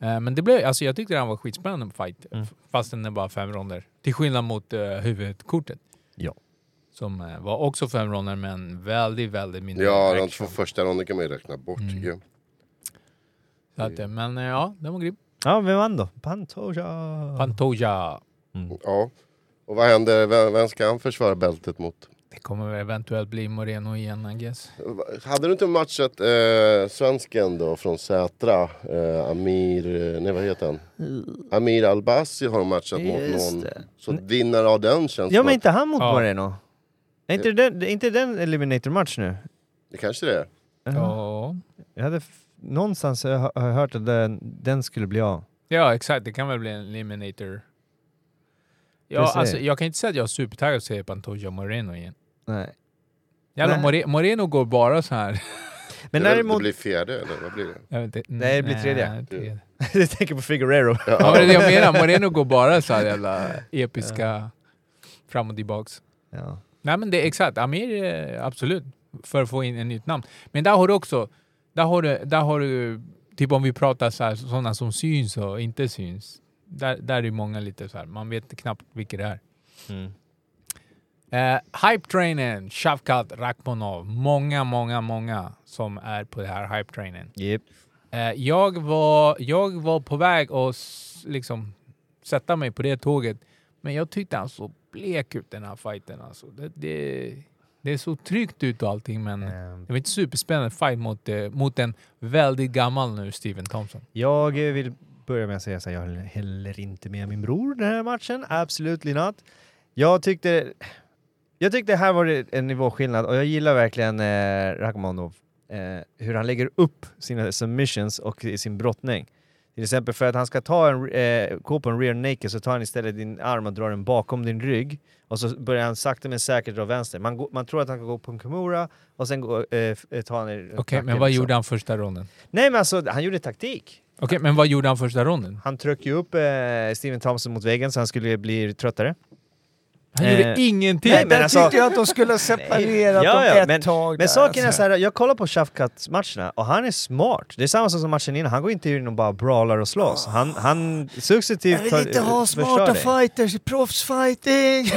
Eh, men det blev, alltså jag tyckte det var skitspännande fight, Mm. fastän det bara fem ronder. Till skillnad mot uh, huvudkortet. Ja. Som eh, var också fem ronder men väldigt, väldigt mindre Ja, de två första ronden kan man ju räkna bort Mm. tycker jag. Så att, eh, men ja, den var grym. Ja, vem vann då? Pantoja! Pantoja. Ja. Och vad händer, vem, vem ska han försvara bältet mot? Det kommer eventuellt bli Moreno igen, I guess. Hade du inte matchat eh, svensken då från Sätra? Eh, Amir, eh, nej vad heter han? Amir Albasi har matchat mot Just någon. det. Så vinnare av den känns Ja men inte han mot Ja. Moreno? Är inte den, är inte den Eliminator-match nu? Det kanske det är. Ja. Jag hade någonstans jag har hört att den, den skulle bli av. Ja, exakt. Det kan väl bli en eliminator. Ja, alltså, jag kan inte säga att jag är supertaggad att se Pantoja Moreno igen. Nej. Jävlar, Nej. More, Moreno går bara så här. Men det, däremot... det blir fjärde eller vad blir det? Jag vet inte. Nej, det blir tredje. Nej, tredje. jag tänker på Figuerero. Ja, men det jag menar. Moreno går bara så här jävla episka fram och tillbaks. Ja. Nej men det är exakt, Amir eh, absolut. För att få in ett nytt namn. Men där har du också, där har du, där har du typ om vi pratar så här, sådana som syns och inte syns. Där, där är det många lite så här, man vet knappt vilka det är. Mm. Eh, Hype-trainen, Shavkat Rakhmonov. Många, många, många som är på det här hype-trainen. Yep. Eh, jag, var, jag var på väg att liksom sätta mig på det tåget, men jag tyckte han såg blek ut den här fighten. Alltså. Det, det, det såg tryggt ut och allting, men Ehm, det var inte superspännande fight mot, eh, mot en väldigt gammal nu, Steven Thompson. Jag eh, vill börja med att säga så här, jag höll heller inte med min bror den här matchen. Absolutely not. Jag tyckte, jag tyckte här var det en nivåskillnad och jag gillar verkligen eh, Rakhmonov. Eh, hur han lägger upp sina submissions och i sin brottning. Till exempel för att han ska ta en, eh, gå på en rear naked så tar han istället din arm och drar den bakom din rygg. Och så börjar han sakta men säkert dra vänster. Man, går- man tror att han kan gå på en Kimura och sen gå, eh, eh, ta han Okej, men nacken, vad gjorde han första ronden? Nej men alltså, han gjorde taktik. Okej, men vad gjorde han första ronden? Han tryckte ju upp eh, Steven Thompson mot väggen så han skulle bli tröttare. Han Eh, gjorde ingenting! nej, men Där alltså- tyckte jag att de skulle ha separerat Ja, dem ja, ett men- tag där, Men saken är alltså. så här, jag kollar på Shafkat matcherna och han är smart. Det är samma sak som matchen innan, han går inte in och bara brawlar och slåss. Han, han successivt Jag vill inte ha smarta fighters i proffsfighting!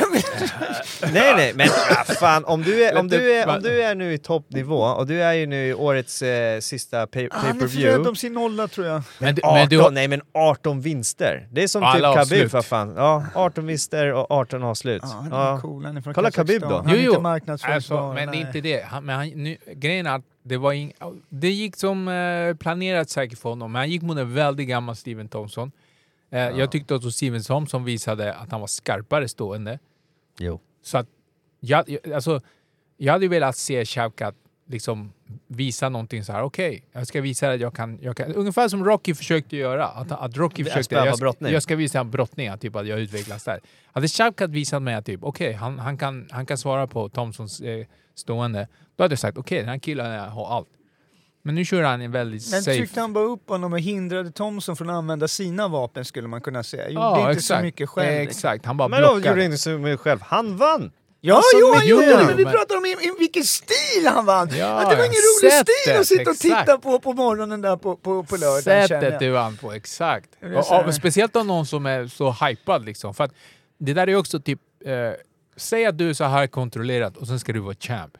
Nej nej, men ah, fan om du, är, om, du är, om du är nu i toppnivå och du är ju nu i årets eh, sista pay, Han är för rädd pay-per-view. om sin nolla tror jag. Men, du, 18, men du, nej men 18 vinster. Det är som Alla typ Khabib för fan. Ja, 18 vinster och 18 avslut. Ja, han är Ja. cool. Han är från Kolla. Khabib då. Han är Jo, inte jo. marknadsföringsbar. Alltså, men det är nej. inte det. Han, men han, nu, grejen är att det var ing, Det gick som eh, planerat säkert för honom, men han gick mot en väldigt gammal Steven Thompson. Eh, Jag tyckte också Steven Thompson visade att han var skarpare stående. Jo. Så att jag, jag- alltså, jag hade velat se Shavkat liksom visa någonting så här. okej, jag ska visa att jag kan, jag kan... Ungefär som Rocky försökte göra. Att, att Rocky försökte... Jag, brottning. jag ska visa en brottning, typ att jag utvecklas där. Hade Shavkat visat mig att typ, okej, han, han, kan, han kan svara på Thompsons eh, stående, då hade jag sagt okej, den här killen har allt. Men nu kör han en väldigt Men safe... tryckte han bara upp honom och hindrade Thompson från att använda sina vapen skulle man kunna säga. Gjorde Ja, inte exakt. så mycket själv. Eh. Exakt, han bara Men blockade. gjorde inte så mycket själv. Han vann! Ja, Alltså, jo, han men- gjorde jo, det, men vi men- pratar om i, i vilken stil han vann! Ja, att det var ingen rolig stil sättet, att sitta och titta på på morgonen där på, på, på lördagen Sättet du vann på, exakt. Det är Och, och, speciellt av någon som är så hypad liksom. För att det där är också typ, eh, säg att du är så här kontrollerad och sen ska du vara champ.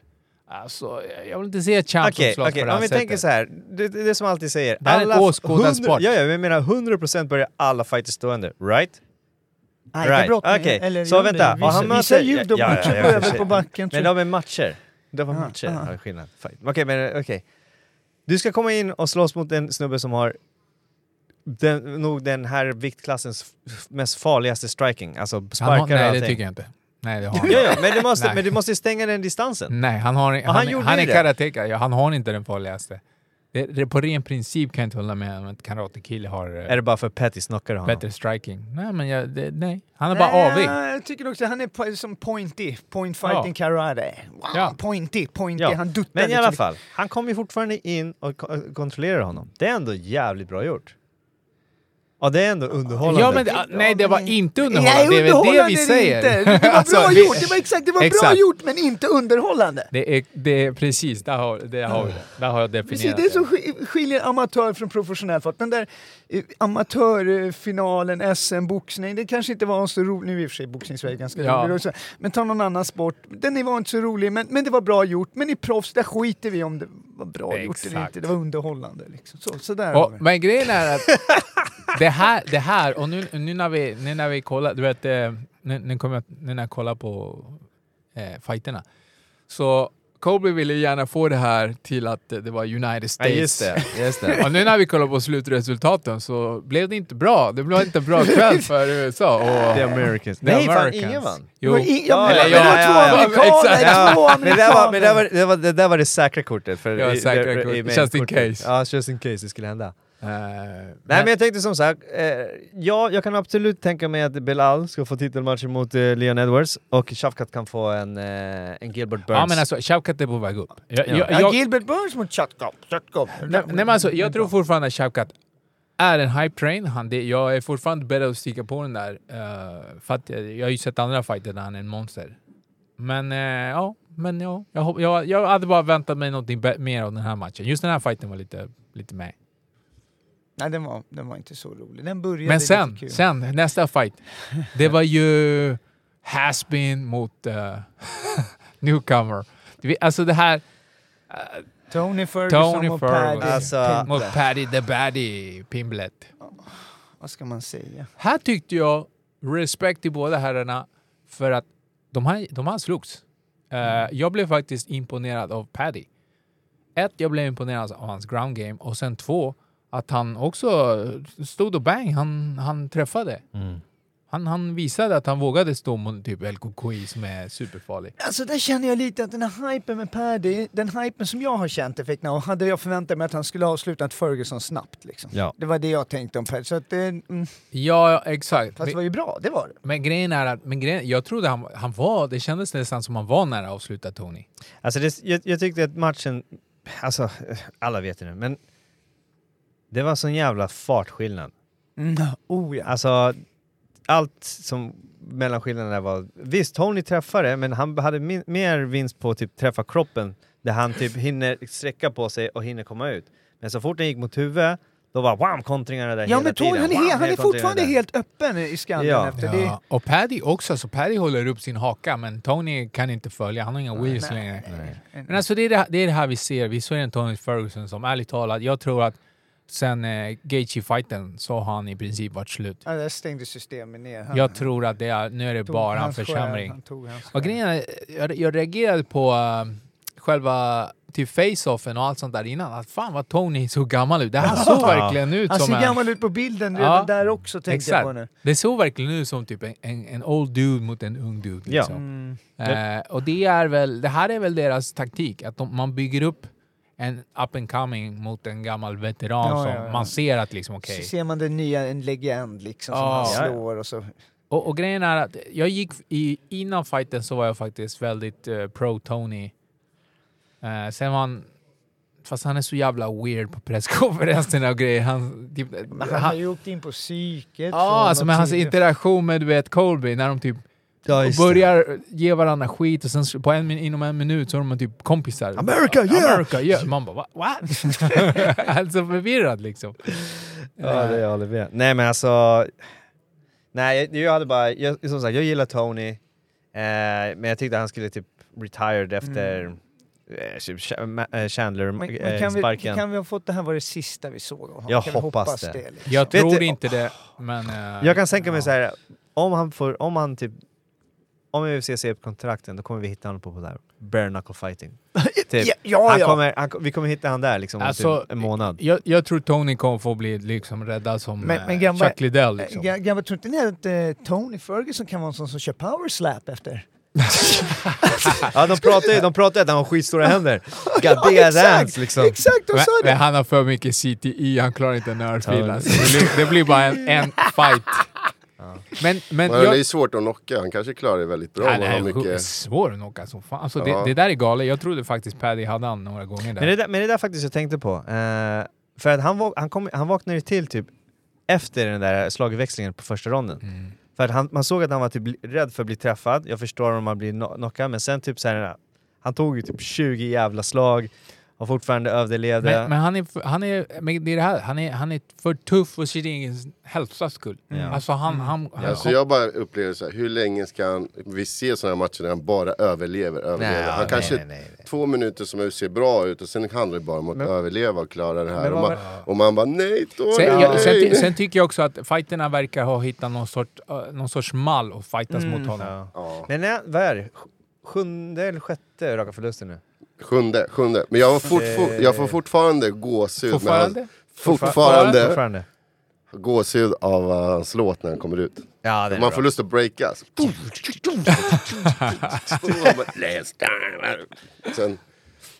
Alltså, jag vill inte se ett champ som slåss okej, på det här om vi sättet. tänker så här. Det, det, det som alltid säger. Det här är en åskådarsport. Ja, ja, jag menar 100% börjar alla fighters stående, right? Nej, Right, det är brottning. okej. Eller Så vänta, Vissa, han möter- vissa judomatcher Ja, ja, ja, ja, över på backen. Men de är matcher. Det var matcher, ah. ja, skillnad. Okej, men okej. Du ska komma in och slåss mot en snubbe som har den, nog den här viktklassens mest farligaste striking. Alltså han sparkar har, Nej, det tycker jag inte. Nej, det har han Ja, inte. ja, men du måste, men du måste stänga den distansen. Nej, han, har, han, han han, är karateka. Ja, han har inte den farligaste. Det, det, på ren princip kan jag inte hålla med om att Karate Kid har eh, Är det bara för Pettis knockar honom? bättre striking. Nej, men jag, det, nej. Han är bara avig. Nej, jag tycker också att han är po- som pointy. Point fighting Ja. karate. Wow, Ja. Pointy, pointy. Ja, Han duttar Men i liksom alla lite. fall, han kom ju fortfarande in och ko- kontrollerar honom. Det är ändå jävligt bra gjort. Ja, det är ändå underhållande. Ja, men det, nej, det var inte underhållande. Nej, det är väl det underhållande vi det säger. Inte. Det var Alltså, bra vi- gjort, det var exakt, det var bra Exakt. gjort men inte underhållande. Det är, det är precis, där har, det har det. Där har jag definierat Precis, det är som sk- skiljer amatör från professionell fart. Den där eh, amatörfinalen, SM-boxning, det kanske inte var så roligt. Nu är i och för sig boxningsväg ganska Ja. rolig också. Men ta någon annan sport. Den var inte så rolig, men, men det var bra gjort. Men i proffs, där skiter vi om det var bra gjort eller Exakt. inte. Det var underhållande. Liksom. Så, så där har Och, men grejen är att det här, det här och nu, nu, när vi, nu när vi kollar, du vet, eh, nu, nu, kommer jag, nu när jag kollar på eh, fighterna. Så Kobe ville gärna få det här till att det var United Ja, States. just det. Just det. Och nu när vi kollar på slutresultaten så blev det inte bra. Det blev inte en bra kväll för USA. Och The Americans. The Nej, fan Americans. ingen vann. Jo. i- ja, Ja, men ja, det var ja, två ja, ja. amerikaner! Två det där var, men det där var, amerikaner! det var, det där var det säkra kortet. För Ja, i- säkra det- kort. Just in case. Ja, just in case det skulle hända. Eh, Nej men jag tänkte som sagt, eh, ja jag kan absolut tänka mig att Belal ska få titelmatchen mot eh, Leon Edwards och Shafkat kan få en, en Gilbert Burns. Ja men alltså, Shavkat är på väg upp. Jag, Ja. jag, Ja, jag, Gilbert Burns mot. Chatkop. nej, men alltså, jag tror fortfarande att Shavkat är en hype train. Han, det, jag är fortfarande beredd att sticka på den där. för att jag, jag har ju sett andra fighter där han är en monster. Men ja, men ja, jag, jag, jag hade bara väntat mig något mer av den här matchen. Just den här fighten var lite, lite med. Nej, den var, den var inte så rolig. Den började Men sen, kul. sen, nästa fight. Det var ju Haspin mot eh, Newcomer. Alltså det här Tony Ferguson Tony och Ferguson. Paddy. Alltså- mot Paddy the Baddy Pimblet. Vad ska man säga? Här tyckte jag respekt till båda herrarna för att de här, de här slogs. Eh, jag blev faktiskt imponerad av Paddy. Ett, jag blev imponerad av hans ground game och sen två, att han också stod och bang, han, han träffade. Han, han visade att han vågade stå mot typ LKKI som är superfarlig. Alltså där känner jag lite att den här hypen med Paddy, den hypen som jag har känt effekten av, hade jag förväntat mig att han skulle avsluta ett Ferguson snabbt. Liksom. Ja. Det var det jag tänkte om Paddy. Så att det, mm, Ja, exakt. fast det var ju bra, det var det. Men grejen är att men grejen, jag trodde han, han var, det kändes nästan som han var nära att avsluta Tony. Alltså det, jag, jag tyckte att matchen, alltså alla vet det nu, men det var sån jävla fartskillnad. Mm. Oh ja. Alltså allt som mellanskillnaden där var, visst Tony träffade men han hade min, mer vinst på att typ träffa kroppen där han typ hinner sträcka på sig och hinner komma ut. Men så fort den gick mot huvudet, då var wham, kontringarna där Ja hela men Tony, tiden. han är, Wham, han är fortfarande där. helt öppen i skallen Ja. efter det. Ja. Och Paddy också, så Paddy håller upp sin haka men Tony kan inte följa, han har inga wheels längre. Men alltså det är det, det är det här vi ser, vi såg en Tony Ferguson som ärligt talat, jag tror att sen eh, Gaethje-fighten så har han i princip varit slut. Ja, där stängde systemet ner. Han, Jag tror att det är, nu är det tog bara en försämring. han Och grejen är, jag, jag reagerade på uh, själva typ face-offen och allt sånt där innan. Att fan vad Tony såg gammal ut. Det här såg verkligen ut Han som ser en... gammal ut på bilden Ja, redan där också tänkte jag på Exakt. nu. Det såg verkligen ut som typ en, en, en old dude mot en ung dude. Ja. Liksom. Eh, och det är väl, det här är väl deras taktik, att de, man bygger upp en up and coming mot en gammal veteran Ja, som ja, ja. man ser att liksom okej. Så ser man den nya, en legend liksom som han slår och så. Och, och grejen är att jag gick i, innan fighten så var jag faktiskt väldigt eh, pro Tony. Eh, sen var han, fast han är så jävla weird på presskonferenserna och grejer. Han, typ, Men han har ju åkt in på psyket. Ja, alltså något med hans interaktion med du vet Colby när de typ Ja, det. börjar ge varandra skit och sen på en, inom en minut så är de typ kompisar. America, yeah! America, yeah! Man bara, "Va- what? alltså förvirrad liksom. Ja, det jag håller med. Nej men alltså... Nej, jag, jag hade bara... Jag, som sagt, jag gillar Tony. Eh, men jag tyckte han skulle typ retired efter Ch- Ma- eh, Chandler Men, men eh, kan, vi, sparken. kan vi ha fått det här var det sista vi såg av honom? Jag vi hoppas det. liksom? Jag tror du- inte det, men... Jag kan tänka mig så här, om han får, om han typ, om UFC ser upp kontrakten, då kommer vi hitta honom på det här bare knuckle fighting. Typ. Ja, ja, han ja. Kommer, han, vi kommer hitta han där liksom om Alltså, typ en månad. Jag, jag tror Tony kommer få bli liksom räddad som Men- men, men gamla- Chuck Liddell. Liksom. Ga- Gammal, tror inte ni att eh, Tony Ferguson kan vara en sån som kör power slap efter? Ja, de pratar ju de pratar ju att han har skitstora händer. God Ja, exakt. hands liksom. Exakt, de Men, sa men det! han har för mycket CTI, han klarar inte en örfil. Ja. Det, blir, det blir bara en, en fight. Men, men Men det är jag... svårt att knocka, han kanske klarar det väldigt bra. Nej, det han är mycket... svår att knocka som fan. Alltså, Ja. det, det där är galet. Jag trodde faktiskt Paddy hade han några gånger där. Men det, där, men det där faktiskt jag tänkte på. Eh, för att han, han, kom, han vaknade ju till typ efter den där slagväxlingen på första ronden. Mm. För att han, man såg att han var typ rädd för att bli träffad. Jag förstår om man blir no- knockad, men sen typ så här, han tog ju typ 20 jävla slag och fortfarande överlevde. Men, men han är, för- han är, men det är det här, han är, han är för tuff för sin egen hälsas skull. Ja. Alltså han, han, han Alltså jag bara upplever så här, hur länge ska han... Vi ser sådana här matcher där han bara överlever, överlever. Nej, han nej, kanske nej, nej, nej. två minuter som ser bra ut och sen handlar det bara om att Men- överleva och klara det här. Och man, och man bara nej, Tony, Sen, nej. jag, sen, sen tycker jag också att fighterna verkar ha hittat någon, sort, uh, någon sorts mall att fightas mot honom. Ja. Ja. Men nej, vad är det? Sjunde eller sjätte raka förlusten nu? Sjunde, sjunde. Men jag, var fort, Eh. fort, jag får fortfarande gåshud. Fortfarande? Han, fortfarande Fortfarande? gåshud av uh, hans låt när han kommer ut. Ja, den Man bra. får lust att breaka. Sen,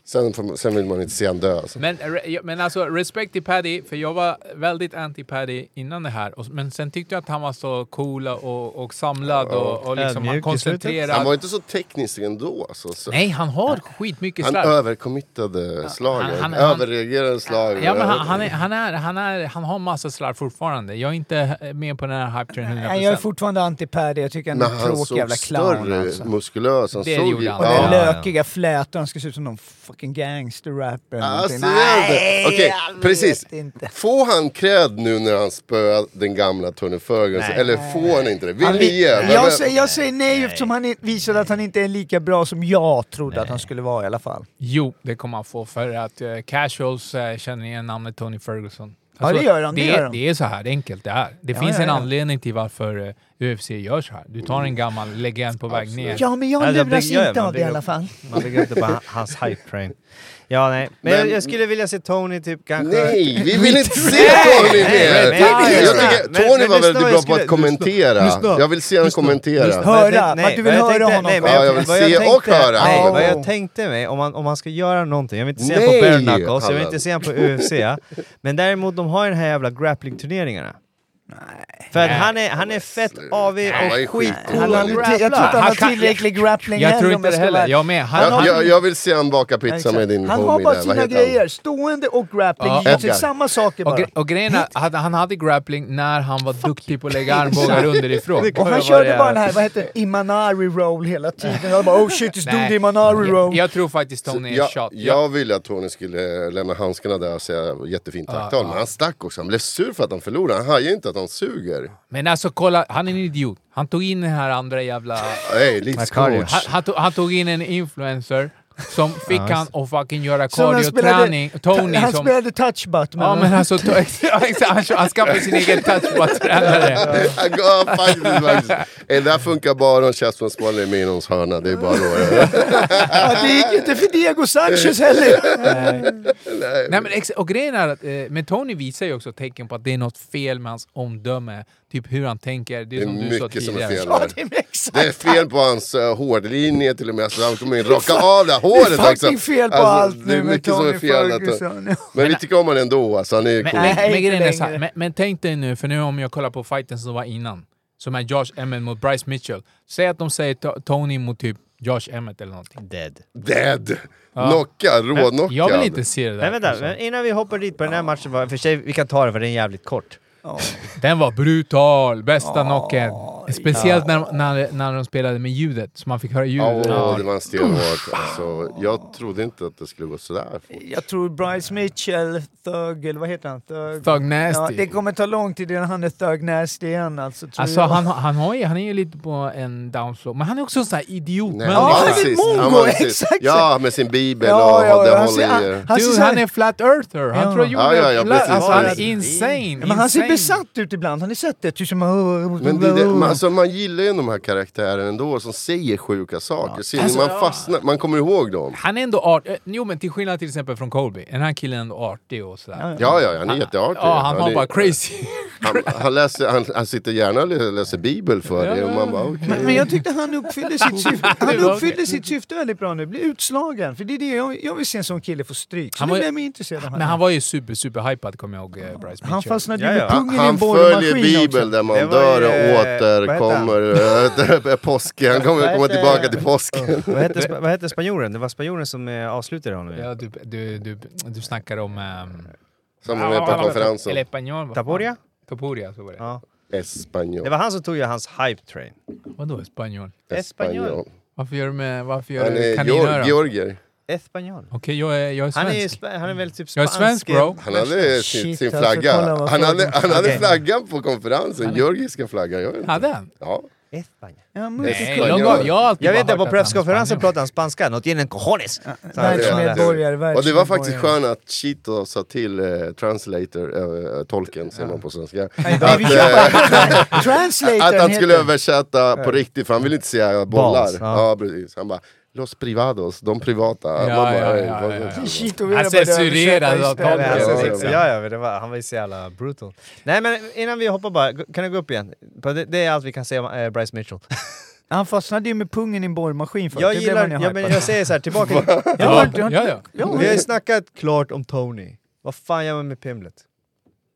sen, sen vill man inte se han dö. Alltså. Men, men alltså respekt till Paddy, för jag var väldigt anti-Paddy innan det här. Men sen tyckte jag att han var så cool och, och samlad och, och liksom i koncentrerad. Han var inte så teknisk ändå. Alltså. Så. Nej, han har skitmycket Han slag. övercommittade slagen. han- han- Överreagerade slag. Ja, men han, han, är, han, är, han, är, han har massa slarv fortfarande. Jag är inte med på den här hype train 100%. Nej, jag är fortfarande anti-Paddy, jag tycker han är Men en han tråkig såg jävla clown större, alltså. muskulös. Han Det såg gjorde han. Och den ja. lökiga flätan, han ska se ut som någon fucking gangster-rapper. eller Alltså, någonting. jag vet Nej. Okej, jag precis. Får han cred nu när han spöade den gamla Tony Ferguson? Nej. Eller får han inte det? Vill Han, ni? Men- jag, säger, jag säger nej eftersom han visade att han inte är lika bra som jag trodde att han skulle vara i alla fall. Jo, det kommer han få för att eh, casuals eh, känner igen namnet Tony Ferguson. Ja, det gör de, det Det, gör de. det är så här enkelt det är. Det Ja, finns ja, en ja. anledning till varför eh, UFC gör så här. Du tar en gammal legend på väg ner. Ja, men jag Alltså, luras bygger- inte av det i alla fall. Man bygger inte bara hans hype train. Ja, nej. Men, Men- jag, skulle vilja se Tony typ kanske... Nej, vi vill inte se Tony mer! Jag tycker Tony var väldigt bra på att kommentera. Jag vill se honom kommentera. Höra, att du vill höra tänkte- honom. Ja, jag vill se och höra Nej, vad jag tänkte mig, om man, om man ska göra någonting, jag vill inte se honom på bare knuckles, jag vill inte se honom på UFC, men däremot de har ju den här jävla grappling-turneringarna. För att han är, han är fett avig Han och skitcool. Han har jag tror inte han har Han tillräcklig grappling Jag tror inte ska heller. vara- Jag med. Han, Jag, jag, jag vill se han baka pizza Exakt. med din Han har homie bara där. sina Vad heter han? grejer, stående och grappling. Ja. Edgar. Samma saker och, bara. gre- och grejen är, han hade grappling när han var duktig på att lägga armbågar underifrån. Och han körde bara den här, vad heter det, Imanari roll hela tiden. Jag bara oh shit, it's doing Nej. the Imanari Jag, roll. jag tror faktiskt Tony är Jag, shot. jag ville att Tony skulle lämna handskarna där och säga jättefint tacktal, men han stack också. Han blev sur för att han förlorade. Han hajade inte att han suger. Men alltså kolla, han är en idiot. Han tog in den här andra jävla... Hey, livscoach. Han, han, tog, han tog in en influencer som fick han att fucking göra cardio-träning. Tony han som... spelade touchbutt med Ja men alltså, to, han, han skaffade sin egen faktiskt, faktiskt. Eh, Det där funkar bara om Chasman Smalley är med i någons hörna. Det är bara då. ja, Det gick inte för Diego Sanchez heller. Nej, men ex- och grejen är att, eh, men Tony visar ju också tecken på att det är något fel med hans omdöme. Typ hur han tänker. Det är, Det är som du sa som är fel. Ja, det är. Det är fel på hans uh, hårlinje till och med. Så han kommer in raka av det håret Det är fucking också. fel på Alltså, allt nu med Tony fel. Ferguson. Ja. Men vi tycker om honom ändå. Alltså, han är Men, cool. men, men, grejen är så här, men, men tänk dig nu, för nu om jag kollar på fighten som var innan, som är Josh Emmett mot Bryce Mitchell. Säg att de säger to- Tony mot typ Josh Emmett eller någonting. Dead. Dead! Ja. Knockad, Men råknockad. Jag vill inte se det där. Men vänta, alltså. men innan vi hoppar dit på den här matchen, var- för sig, vi kan ta det för den är jävligt kort. Den var brutal, bästa knocken. Speciellt när, när, när de spelade med ljudet, så man fick höra ljudet. Ja, det var en stenhårt. Alltså, jag trodde inte att det skulle gå sådär fort. Jag tror Bryce Mitchell, Thug, eller vad heter han? Thug. Thug Nasty. Ja, det kommer ta lång tid innan han är Thug Nasty igen alltså. Tror Alltså jag. han, han, har ju, han är ju lite på en downslow, men han är också en sån här idiot. Nej, men, Ja, han är mongo, exakt. Ja, med sin bibel Ja, och ja, det ja, han håller i... han- han Dude, han är flat earther. Han Ja. tror jorden Ja, ja, platt. Alltså, han är insane. Ja, men han ser besatt ut ibland, har ni sett det? Typ som... Men det, det, man, alltså, man gillar ju de här karaktärerna ändå som säger sjuka saker. Ni, Alltså, man ja. fastnar, man kommer ihåg dem. Han är ändå artig. Jo men till skillnad till exempel från Colby. Den här killen är ändå artig och sådär. Ja, ja, han är jätteartig. Ja, han har är- bara crazy. Han, han, läser, han, han sitter gärna och lä- läser bibel för Ja, och ja, man ja. bara okej. Men, men jag tyckte han uppfyllde sitt syfte, han var uppfyllde sitt syfte väldigt bra nu. Bli utslagen. För det är det jag, jag vill se en sån kille få stryk. Så Han nu var blev jag mer intresserad av Men han var ju super, super hypad kommer jag ihåg, eh, Bryce Mitchell. Han fastnade Ja, ju med ja. Han, pungen i en han följer borrmaskin bibeln också. där man var dör och eh, vad heter återkommer. äh, påsken, han kommer heter- tillbaka till påsken. vad, hette, vad hette spanjoren? Det var spanjoren som eh, avslutade honom. Ja, du, du, du, du snackar om... Um, Som var med på konferensen. Eller Espanol. Taporia? Taporia, så var det. Ja. Espanol. Det var han som tog ju hans hype train. Vadå Espanol? Espanol. Varför gör du med... Varför gör Han är kaninöron? Georg- georgier. Espanol. Okej, jag är, jag är Han är, svensk. han är väl typ Jag är svensk bro. Han hade sin, Shit, sin alltså, flagga. vad han hade, han hade Okej. flaggan på konferensen, georgiska flaggan. Jag vet inte. Hade han? Ja. Espanol. Ja, Nej. Jag Jag vet på att är presskonferensen pratade han spanska. Något tienen cojones. Och det var faktiskt skönt att Chito sa till eh, translator, eh, tolken säger man på svenska, att, eh, att han skulle översätta på riktigt för han ville inte säga bollar. Ja. precis. Han bara Los privados, de privata. Ja, Man bara, ja, "Ey, ja, ja, ja. Han censurerade av Ja, Ja, ja, det var, han var ju så jävla brutal. Nej men innan vi hoppar bara, kan jag gå upp igen? Det, det är allt vi kan säga om eh, Bryce Mitchell. Han fastnade ju med pungen i en borrmaskin först. Jag gillar, ja, men jag säger så här, tillbaka till, Ja, du ja, ja. Ja, Vi har ju snackat klart om Tony. Vad fan gör man med Pimlet?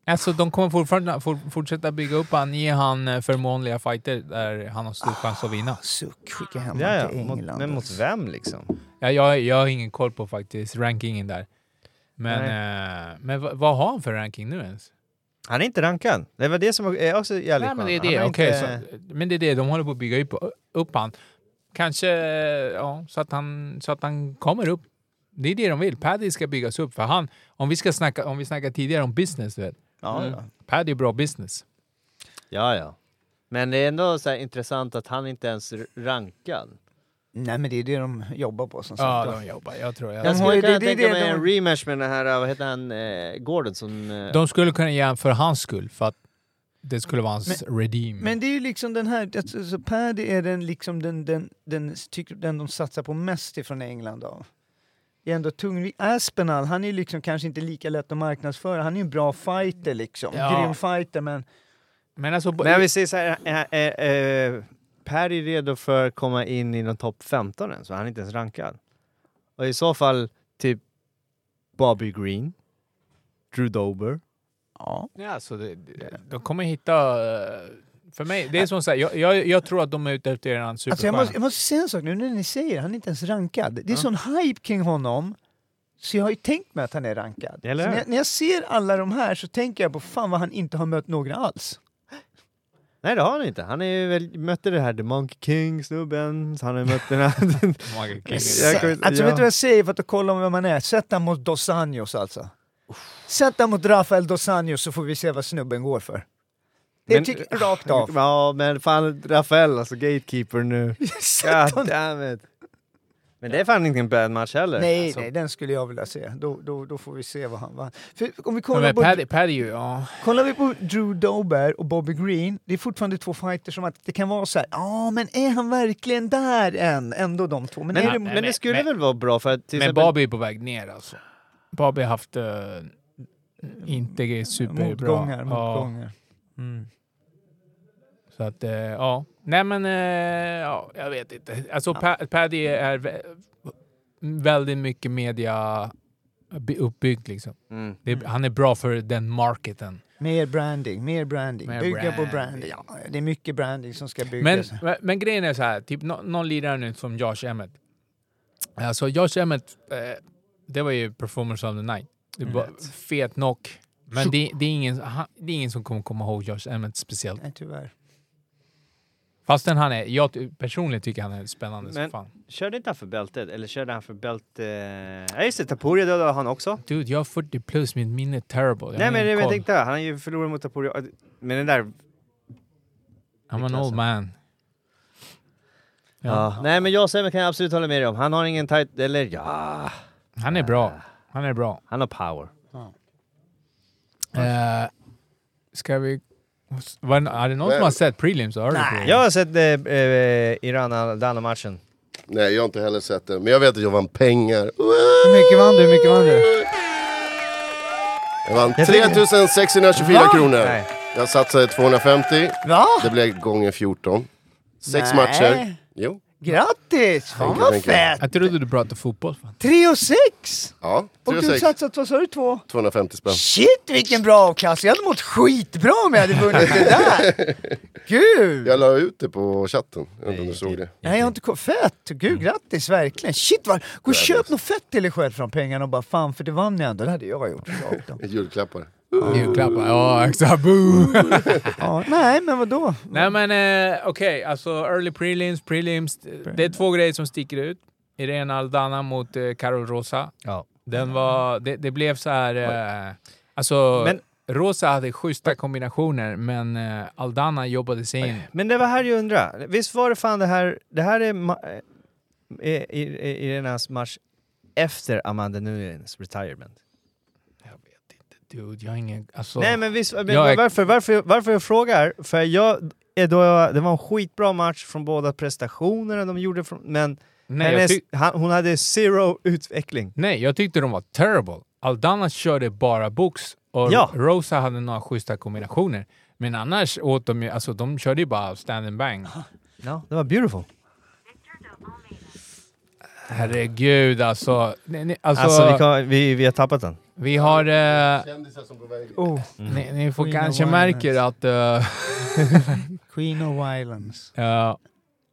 Alltså de kommer fortfarande for, fortsätta bygga upp han, ge han eh, förmånliga fighter där han har stor chans att vinna. Suck, skicka hem Ja, ja, till mot, England. men mot alltså. vem liksom? Ja, jag, jag har ingen koll på faktiskt rankingen där. Men, eh, men vad, vad har han för ranking nu ens? Han är inte rankad. Det var det som är också jävligt Nej, men det är det. Okej, inte- så, men det är det. De håller på att bygga upp, upp han. Kanske ja, så, att han, så att han kommer upp. Det är det de vill. Paddy ska byggas upp. För han, om vi ska snacka, om vi snackade tidigare om business, du vet. Ja, Mm. ja. Paddy är bra business. Ja, ja. Men det är ändå så här intressant att han inte ens rankad. Nej men det är det de jobbar på som Ja, sagt. de jobbar. Jag tror jag. Jag skulle kunna det- det är tänka det mig de- en rematch med den här, vad heter han, eh, Gordon som... Eh, De skulle kunna ge han för hans skull, för att det skulle vara hans redeem. Men det är ju liksom den här, alltså, så Paddy är den liksom den, den, den, tycker, den de satsar på mest ifrån England av. är ändå tung. Aspinall, han är liksom kanske inte lika lätt att marknadsföra. Han är ju en bra fighter liksom. Ja. Grym fighter, men Men alltså... Men jag vill säga så här, är, är, är Perry redo för att komma in i någon topp 15 än? Så han är inte ens rankad. Och i så fall typ Bobby Green, Drew Dober. ja. Ja, alltså det, det, de kommer hitta... För mig, det är som så här, jag, jag, jag tror att de är ute efter en Alltså jag, superstjärna. måste, jag måste säga en sak nu när ni säger han är inte ens rankad. Det är sån hype kring honom. Så jag har ju tänkt mig att han är rankad. När, jag, när jag ser alla de här så tänker jag på fan vad han inte har mött några alls. Nej det har han inte. Han är väl, mötte det här The Monkey King snubben, så han har mött den här... Jag Alltså ja. vet du vad jag säger för att kolla om vem man är? Sätt han mot Dos Anjos alltså. Sätt han mot Rafael Dos Anjos så får vi se vad snubben går för. Det Men- tycker jag rakt av. Ja men fan Rafael alltså, gatekeeper nu. God damn it. Men det är fan inte en bad match heller. Nej, Alltså, nej, den skulle jag vilja se. Då, då, då får vi se vad han vann. För om vi kollar Men på, Paddy, Paddy ju, ja. kollar vi på Drew Dober och Bobby Green, det är fortfarande två fighters som att det kan vara så här, ja men är han verkligen där än? Ändå de två. Men, Men, är det, men, det skulle men- väl vara bra för att till Men exempel... Bobby är på väg ner alltså. Bobby har haft uh, inte superbra... motgångar, Ja, motgångar. Mm. Så att, eh, ja. Nej men, eh, ja, jag vet inte. Alltså Pa- Paddy är vä- väldigt mycket media by- uppbyggd liksom. Mm. Det är, han är bra för den marketen. Mer branding, mer branding. Mer Bygga på branding. Ja, det är mycket branding som ska byggas. men, men grejen är så här, typ nå- någon lirare nu som Josh Emmett. Alltså Josh Emmett, eh, det var ju performance of the night. Det var fet knock. Men det, det, är ingen, han, det är ingen som kommer komma ihåg Josh Emmett speciellt. Nej, tyvärr. Fastän han är, jag ty- personligen tycker han är spännande Men- som fan. Körde inte han för bältet? Eller körde han för bälte... Ja just det, Taporia dödade han också. Dude, jag är 40 plus, mitt minne är terrible. Jag har Nej men ingen jag koll. tänkte, han har ju förlorat mot Taporia. Men den där... I'm an old man. Ja. Nej men jag Sebbe kan jag absolut hålla med dig om. Han har ingen tight... Eller ja... Han är bra. Han är bra. Han har power. Uh, ska vi... Var, är det någon som har sett prelims? Har du Nej. prelims? Jag har sett eh, eh, Iran-Aldana-matchen. Nej, jag har inte heller sett det. Men jag vet att jag vann pengar. Hur mycket vann du? Hur mycket vann du? Jag vann Jag tycker- 3624 Va? kronor. Nej. Jag satsade 250. Va? Det blev gånger 14. Sex Nej. matcher. Jo. Grattis! Fan vad fett! Jag trodde du pratade fotboll. Fan. 3 och 6! Ja, Och 3 du och har 6. satsat, vad sa du, två? 250 spänn. Shit vilken bra avkastning! Jag hade mått skitbra om jag hade vunnit det där! Gud! Jag la ut det på chatten. Jag vet inte om du såg det. Nej jag har inte Fett! Gud grattis verkligen! Shit vad... Gå och köp något fett till dig själv från pengarna och bara fan för det vann jag ändå. Det hade jag gjort. Julklappar. Julklappar. Ja, exakt. Boo! Ja, nej men vadå? Nej men eh, okej, alltså early prelims, prelims. Det är två grejer som sticker ut. Irene Aldana mot eh, Carol Rosa. Ja. Den var, det, det blev så här... Eh, alltså, Men- Rosa hade schyssta kombinationer, men eh, Aldana jobbade sig in. Men det var här jag undrar. Visst var det fan det här... Det här är ma- eh, i- i- Irenas match efter Amanda Nunes retirement. Dude. Jag har ingen... Alltså, Nej men visst, men Jag är- varför, varför, varför jag frågar? För jag, då, det var en skitbra match från båda prestationerna de gjorde, från, men nej, hennes, han, hon hade zero utveckling. nej, jag tyckte de var terrible. Aldana körde bara box och Ja. Rosa hade några schyssta kombinationer. Men annars åt de ju... Alltså de körde ju bara stand and bang. Ja, det var beautiful. Herregud alltså. Ni, ni, alltså, Alltså, vi, kan, vi, vi har tappat den. Vi har... Eh, Kändisar som på väg. Oh, ni, ni får Queen kanske märker att... eh, Queen of Violence. ja,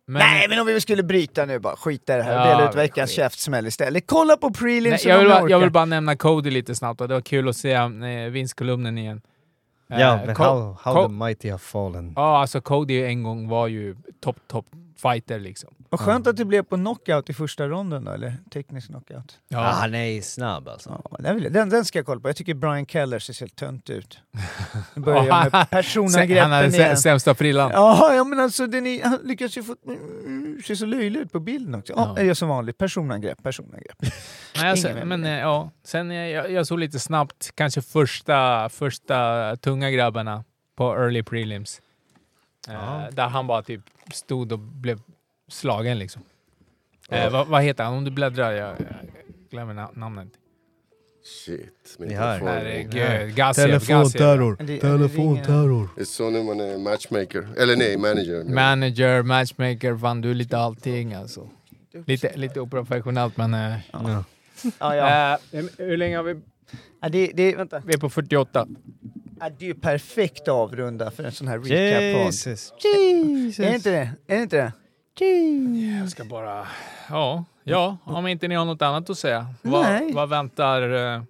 men, Nej men om vi skulle bryta nu bara, skita i det här och Ja, dela ut men veckans skit. käftsmäll istället. Kolla på Nej, prelims jag, vill bara, jag vill bara nämna Cody lite snabbt och det var kul att se eh, vinstkolumnen igen. Eh, Ja, men Co- how, how Co- the mighty have fallen. Ja, alltså Cody en gång var ju topp, topp fighter liksom. Vad skönt att det blev på knockout i första ronden då, eller teknisk knockout. Ja. Ah, han är snabb alltså. Ja, den, vill jag, den, den ska jag kolla på. Jag tycker Brian Keller ser helt tönt ut. Nu börjar Ja, jag med han hade personangreppen igen. sämsta frillan. Ja, ja men alltså den är, han lyckas ju få... mm, Ser så löjlig ut på bilden också. Ja, Ja. jag gör som vanligt. Personangrepp, personangrepp. Nej, alltså, men eh, ja, sen eh, jag, jag såg lite snabbt kanske första, första tunga grabbarna på early prelims. Eh, Ja. där han bara typ stod och blev slagen liksom. Eh, vad, vad heter han? Om du bläddrar. Jag, jag, glömmer na- namnet. Shit. min telefon. Herregud. Gassiev. Telefonterror. Det- Telefonterror. Det är så när man är matchmaker. Eller nej, manager. Manager, matchmaker, fan du är lite allting alltså. Lite, lite oprofessionellt men... Eh, Ja. Ja, ja. eh, hur länge har vi... ja det, det, vänta. Vi är på 48. Ja, det är ju perfekt avrunda för en sån här recap-podd. Jesus. Är det inte det? Är det inte det? Jag ska bara... Ja, ja om inte ni har något annat att säga. Vad, Nej. vad väntar... Eh,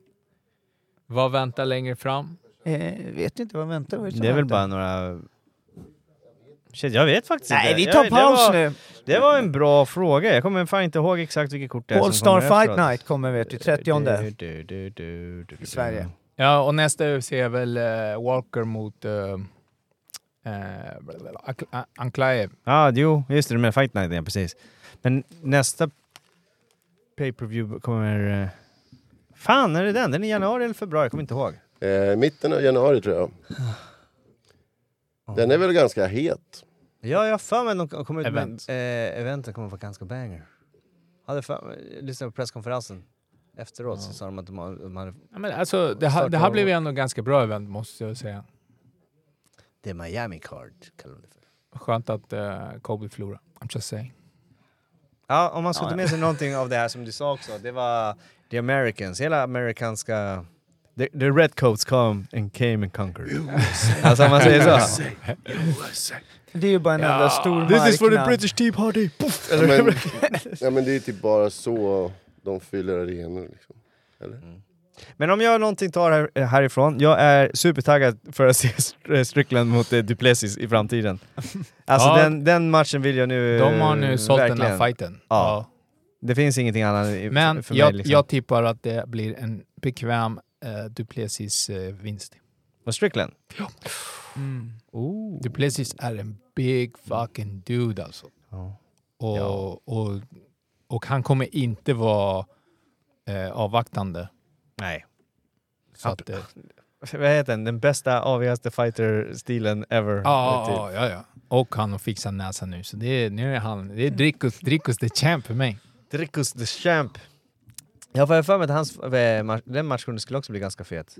vad väntar längre fram? Eh, vet inte, vad väntar vad Det är väl bara några... Shit, jag vet faktiskt Nej, inte. vi Jag- tar det paus var, nu. Det var en bra fråga. Jag kommer fan inte ihåg exakt vilket kort det är All som Star kommer Fight efteråt. Night kommer vet du, 30 Du, du, du, du, du, i Sverige. Ja, och nästa UFC är väl eh, Walker mot... Uh, uh, Anklaev. Ja, jo, just det, med Fight Night, ja precis. Men nästa pay-per-view kommer... eh, Fan, är det den? Den är i januari eller februari? Jag kommer inte ihåg. Eh, mitten av januari tror jag. Den är väl ganska het. Ja, jag har för mig att de kommer ut med... Event. Eh, eventen kommer vara ganska banger. Hade för, mig- lyssnade på presskonferensen efteråt så sa de att de, har- de hade... Ja, men alltså, det, här, det här blev ju ändå ganska bra event måste jag säga. Det är Miami Card, kallar de det för. Skönt att uh, Kobe förlorade. I'm just saying. Ja, om man Ja, ta ja. med sig någonting av det här som du sa också, det var the Americans, hela amerikanska... The, the redcoats come and came and conquered. alltså om man säger så. Det är ju bara en enda stor marknad. Tea Party! Puff! Ja, men, ja, men det är typ bara så de fyller arenor. Liksom. Eller? Men om jag någonting tar här, härifrån, jag är supertaggad för att se St- Strickland mot eh, Duplessis i framtiden. Alltså Ja. den, den matchen vill jag nu... De har eh, nu sålt den här verkligen. fighten. Ja. Det finns ingenting annat i- Men för mig. jag, liksom. jag tippar att det blir en bekväm uh, Duplessis eh, vinst. Och Strickland? Mm. Oh. Duplessis är en big fucking dude alltså. Ja. Och, Ja. och, och han kommer inte vara eh, avvaktande. Nej. Så att, eh, Vad heter den? Den bästa, avigaste fighter-stilen ever. ja, Typ. ja, ja, ja. Och han har fixat näsan nu. Så det är, nu är han, det är Drickus, Drickus the champ för mig. Drickus the Champ. Jag får för mig att hans, eh, den matchen skulle också bli ganska fet.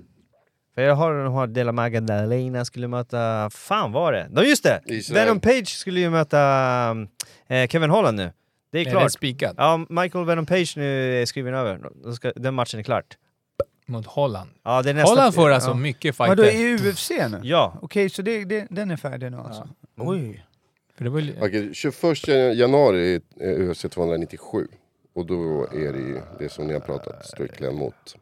För jag har den här Dela Magdalena skulle möta... Fan var det? No, just det! Israel. Venom Page skulle ju möta eh, Kevin Holland nu. Det är Är det klart. spikat Ja, Michael Venom Page nu är skriven över. Då den matchen är klart. mot Holland. Ja, det är nästa... Holland får alltså ja. mycket fighter. i UFC nu? Ja. Okej, så det, det, den är färdig nu alltså? Oj. För det var ju, Okej, 21 januari är UFC 297. Och då är det ju det som ni har pratat Strickland mot.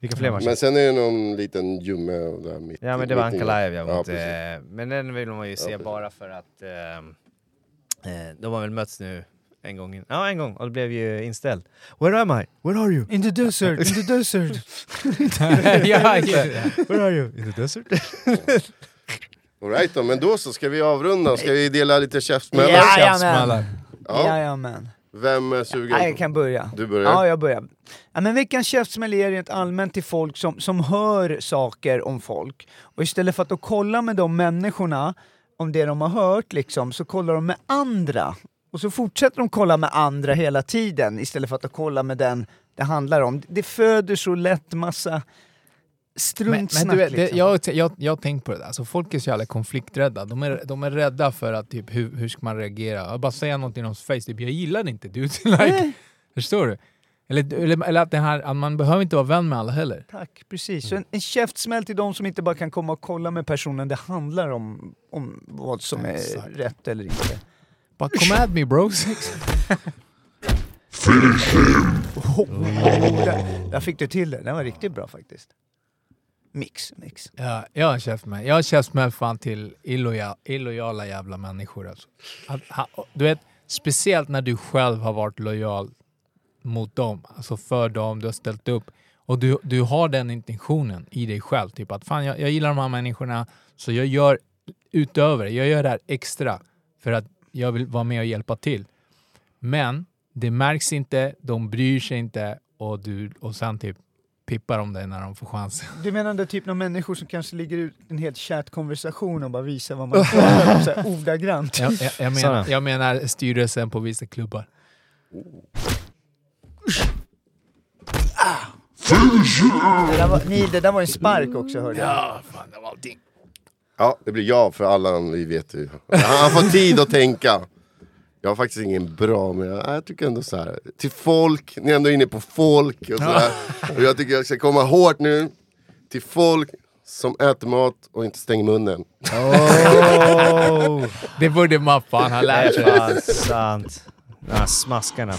Vilka fler matcher? Men sen är det någon liten jumme där mitt Ja men det var i- Ankalaev ja, mot, eh, Men den vill man ju se precis. bara för att eh, eh, de har väl mötts nu en gång. in- Ja en gång och det blev ju inställd. Where am I? Where are you? In the desert, in the desert. ja, ja. Where are you? In the desert? All right då, men då så ska vi avrunda. Ska vi dela lite käftsmällar? Jajamän! Ja. Jajamän. Vem är sugen? Ja, jag kan börja. Du börjar. Ja, jag börjar. Ja, men veckans käftsmäll är rent allmänt till folk som, som hör saker om folk. Och istället för att då kolla med de människorna om det de har hört, liksom, så kollar de med andra. Och så fortsätter de kolla med andra hela tiden istället för att kolla med den det handlar om. Det föder så lätt massa Men, struntsnack. men du vet, det, liksom. jag, jag, jag har tänkt på det där. Alltså, folk är så jävla konflikträdda. De är, de är rädda för att typ, hur, hur ska man reagera? Jag bara säga någonting någons face, typ, jag gillar inte dude. like, Nej, förstår du? Eller, eller, eller att, det här, att man behöver inte vara vän med alla heller. Tack, precis. Så en, en käftsmäll till de som inte bara kan komma och kolla med personen det handlar om, om vad som är Exakt. rätt eller inte. Bara come at me bros. Oh, där, där fick du till det, den var riktigt bra faktiskt. Mix, mix. Ja, jag har käftsmäll. Jag har käftsmäll fan till illojala, illojala jävla människor alltså. Att, ha, du vet, speciellt när du själv har varit lojal mot dem, alltså för dem, du har ställt upp. Och du, du har den intentionen i dig själv, typ att fan jag, jag gillar de här människorna, så jag gör utöver, jag gör det här extra för att jag vill vara med och hjälpa till. Men det märks inte, de bryr sig inte och, du, och sen typ pippar de dig när de får chansen. Du menar det typ av människor som kanske ligger ut en helt chattkonversation och bara visar vad man om så här ordagrant? Jag, jag, jag, menar, jag menar styrelsen på vissa klubbar. Det där var, ni, det där var en spark också hörde jag. Ja, fan det var allting. Ja, det blir ja för alla, vi vet ju. Han får tid att tänka. Jag har faktiskt ingen bra, men jag, jag tycker ändå så här. Till folk, ni är ändå inne på folk och sådär. Och jag tycker jag ska komma hårt nu. Till folk som äter mat och inte stänger munnen. Oh, Det borde Mappan ha det lärt sig. fan sant. De här smaskarna.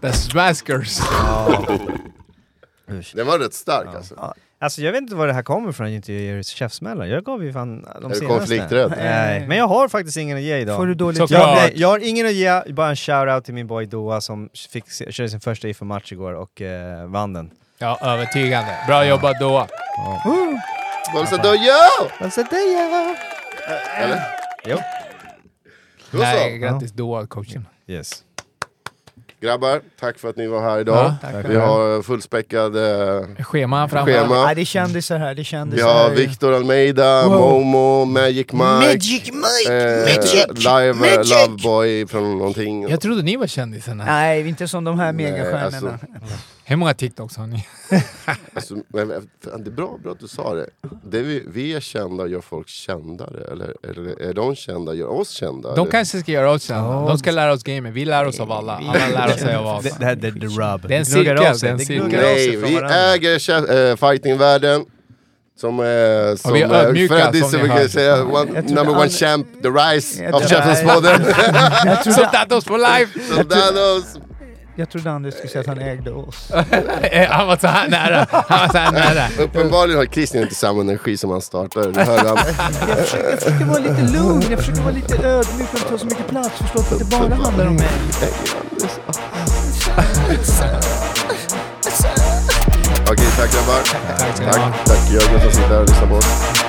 The Smaskers. Usch. Den var rätt stark alltså. Alltså jag vet inte var det här kommer ifrån, inte ger käftsmällar. Jag gav ju fan de Är senaste. konflikträdd? Nej, men jag har faktiskt ingen att ge idag. Får du dåligt jag, nej, jag har ingen att ge, bara en shout-out till min boy Doa som fick, körde sin första IFA-match igår och eh, vann den. Ja, övertygande. Bra jobbat då, ja! Alltså det ja! Eller? Jo. Då Nej, så. grattis då coachen. Yes. Grabbar, tack för att ni var här idag. Ja, vi har fullspäckad eh, Schema. Nej, det kändes så här, det Vi så har här. Victor Almeida, Momo, Magic Mike, Magic Mike! eh, Live Magic! Loveboy från någonting. Jag trodde ni var kändisarna. Nej, inte som de här Nej, megastjärnorna. alltså. Hur många TikToks har ni? Alltså, men, fan, det är bra, bra att du sa det. det vi, vi är kända gör folk kändare, eller, eller är de kända gör oss kända? De eller? kanske ska göra oss kända. De ska lära oss gamet. Vi lär oss av alla. Alla lär sig av oss. Det, det här det är the rub. Det är en cirkel, det är en cirkel. Nej, vi äger äh, fightingvärlden. Som, eh, som vi är eh, ödmjuka, Freddy som vi kan säga, one, number one champ, the rise of tror- Käftenspodden. Soldados for life! Soldados! Jag trodde Anders skulle säga att han ägde oss. Han var så här nära. Han var så här nära. Uppenbarligen har Christian inte samma energi som han startade, det hörde han. Jag försöker, jag försöker vara lite lugn, jag försöker vara lite ödmjuk och inte ta så mycket plats. Förstå att det inte bara handlar om mig. Okej, tack grabbar. Tack. Tack, tack Jörgen som sitter här och lyssnar på oss.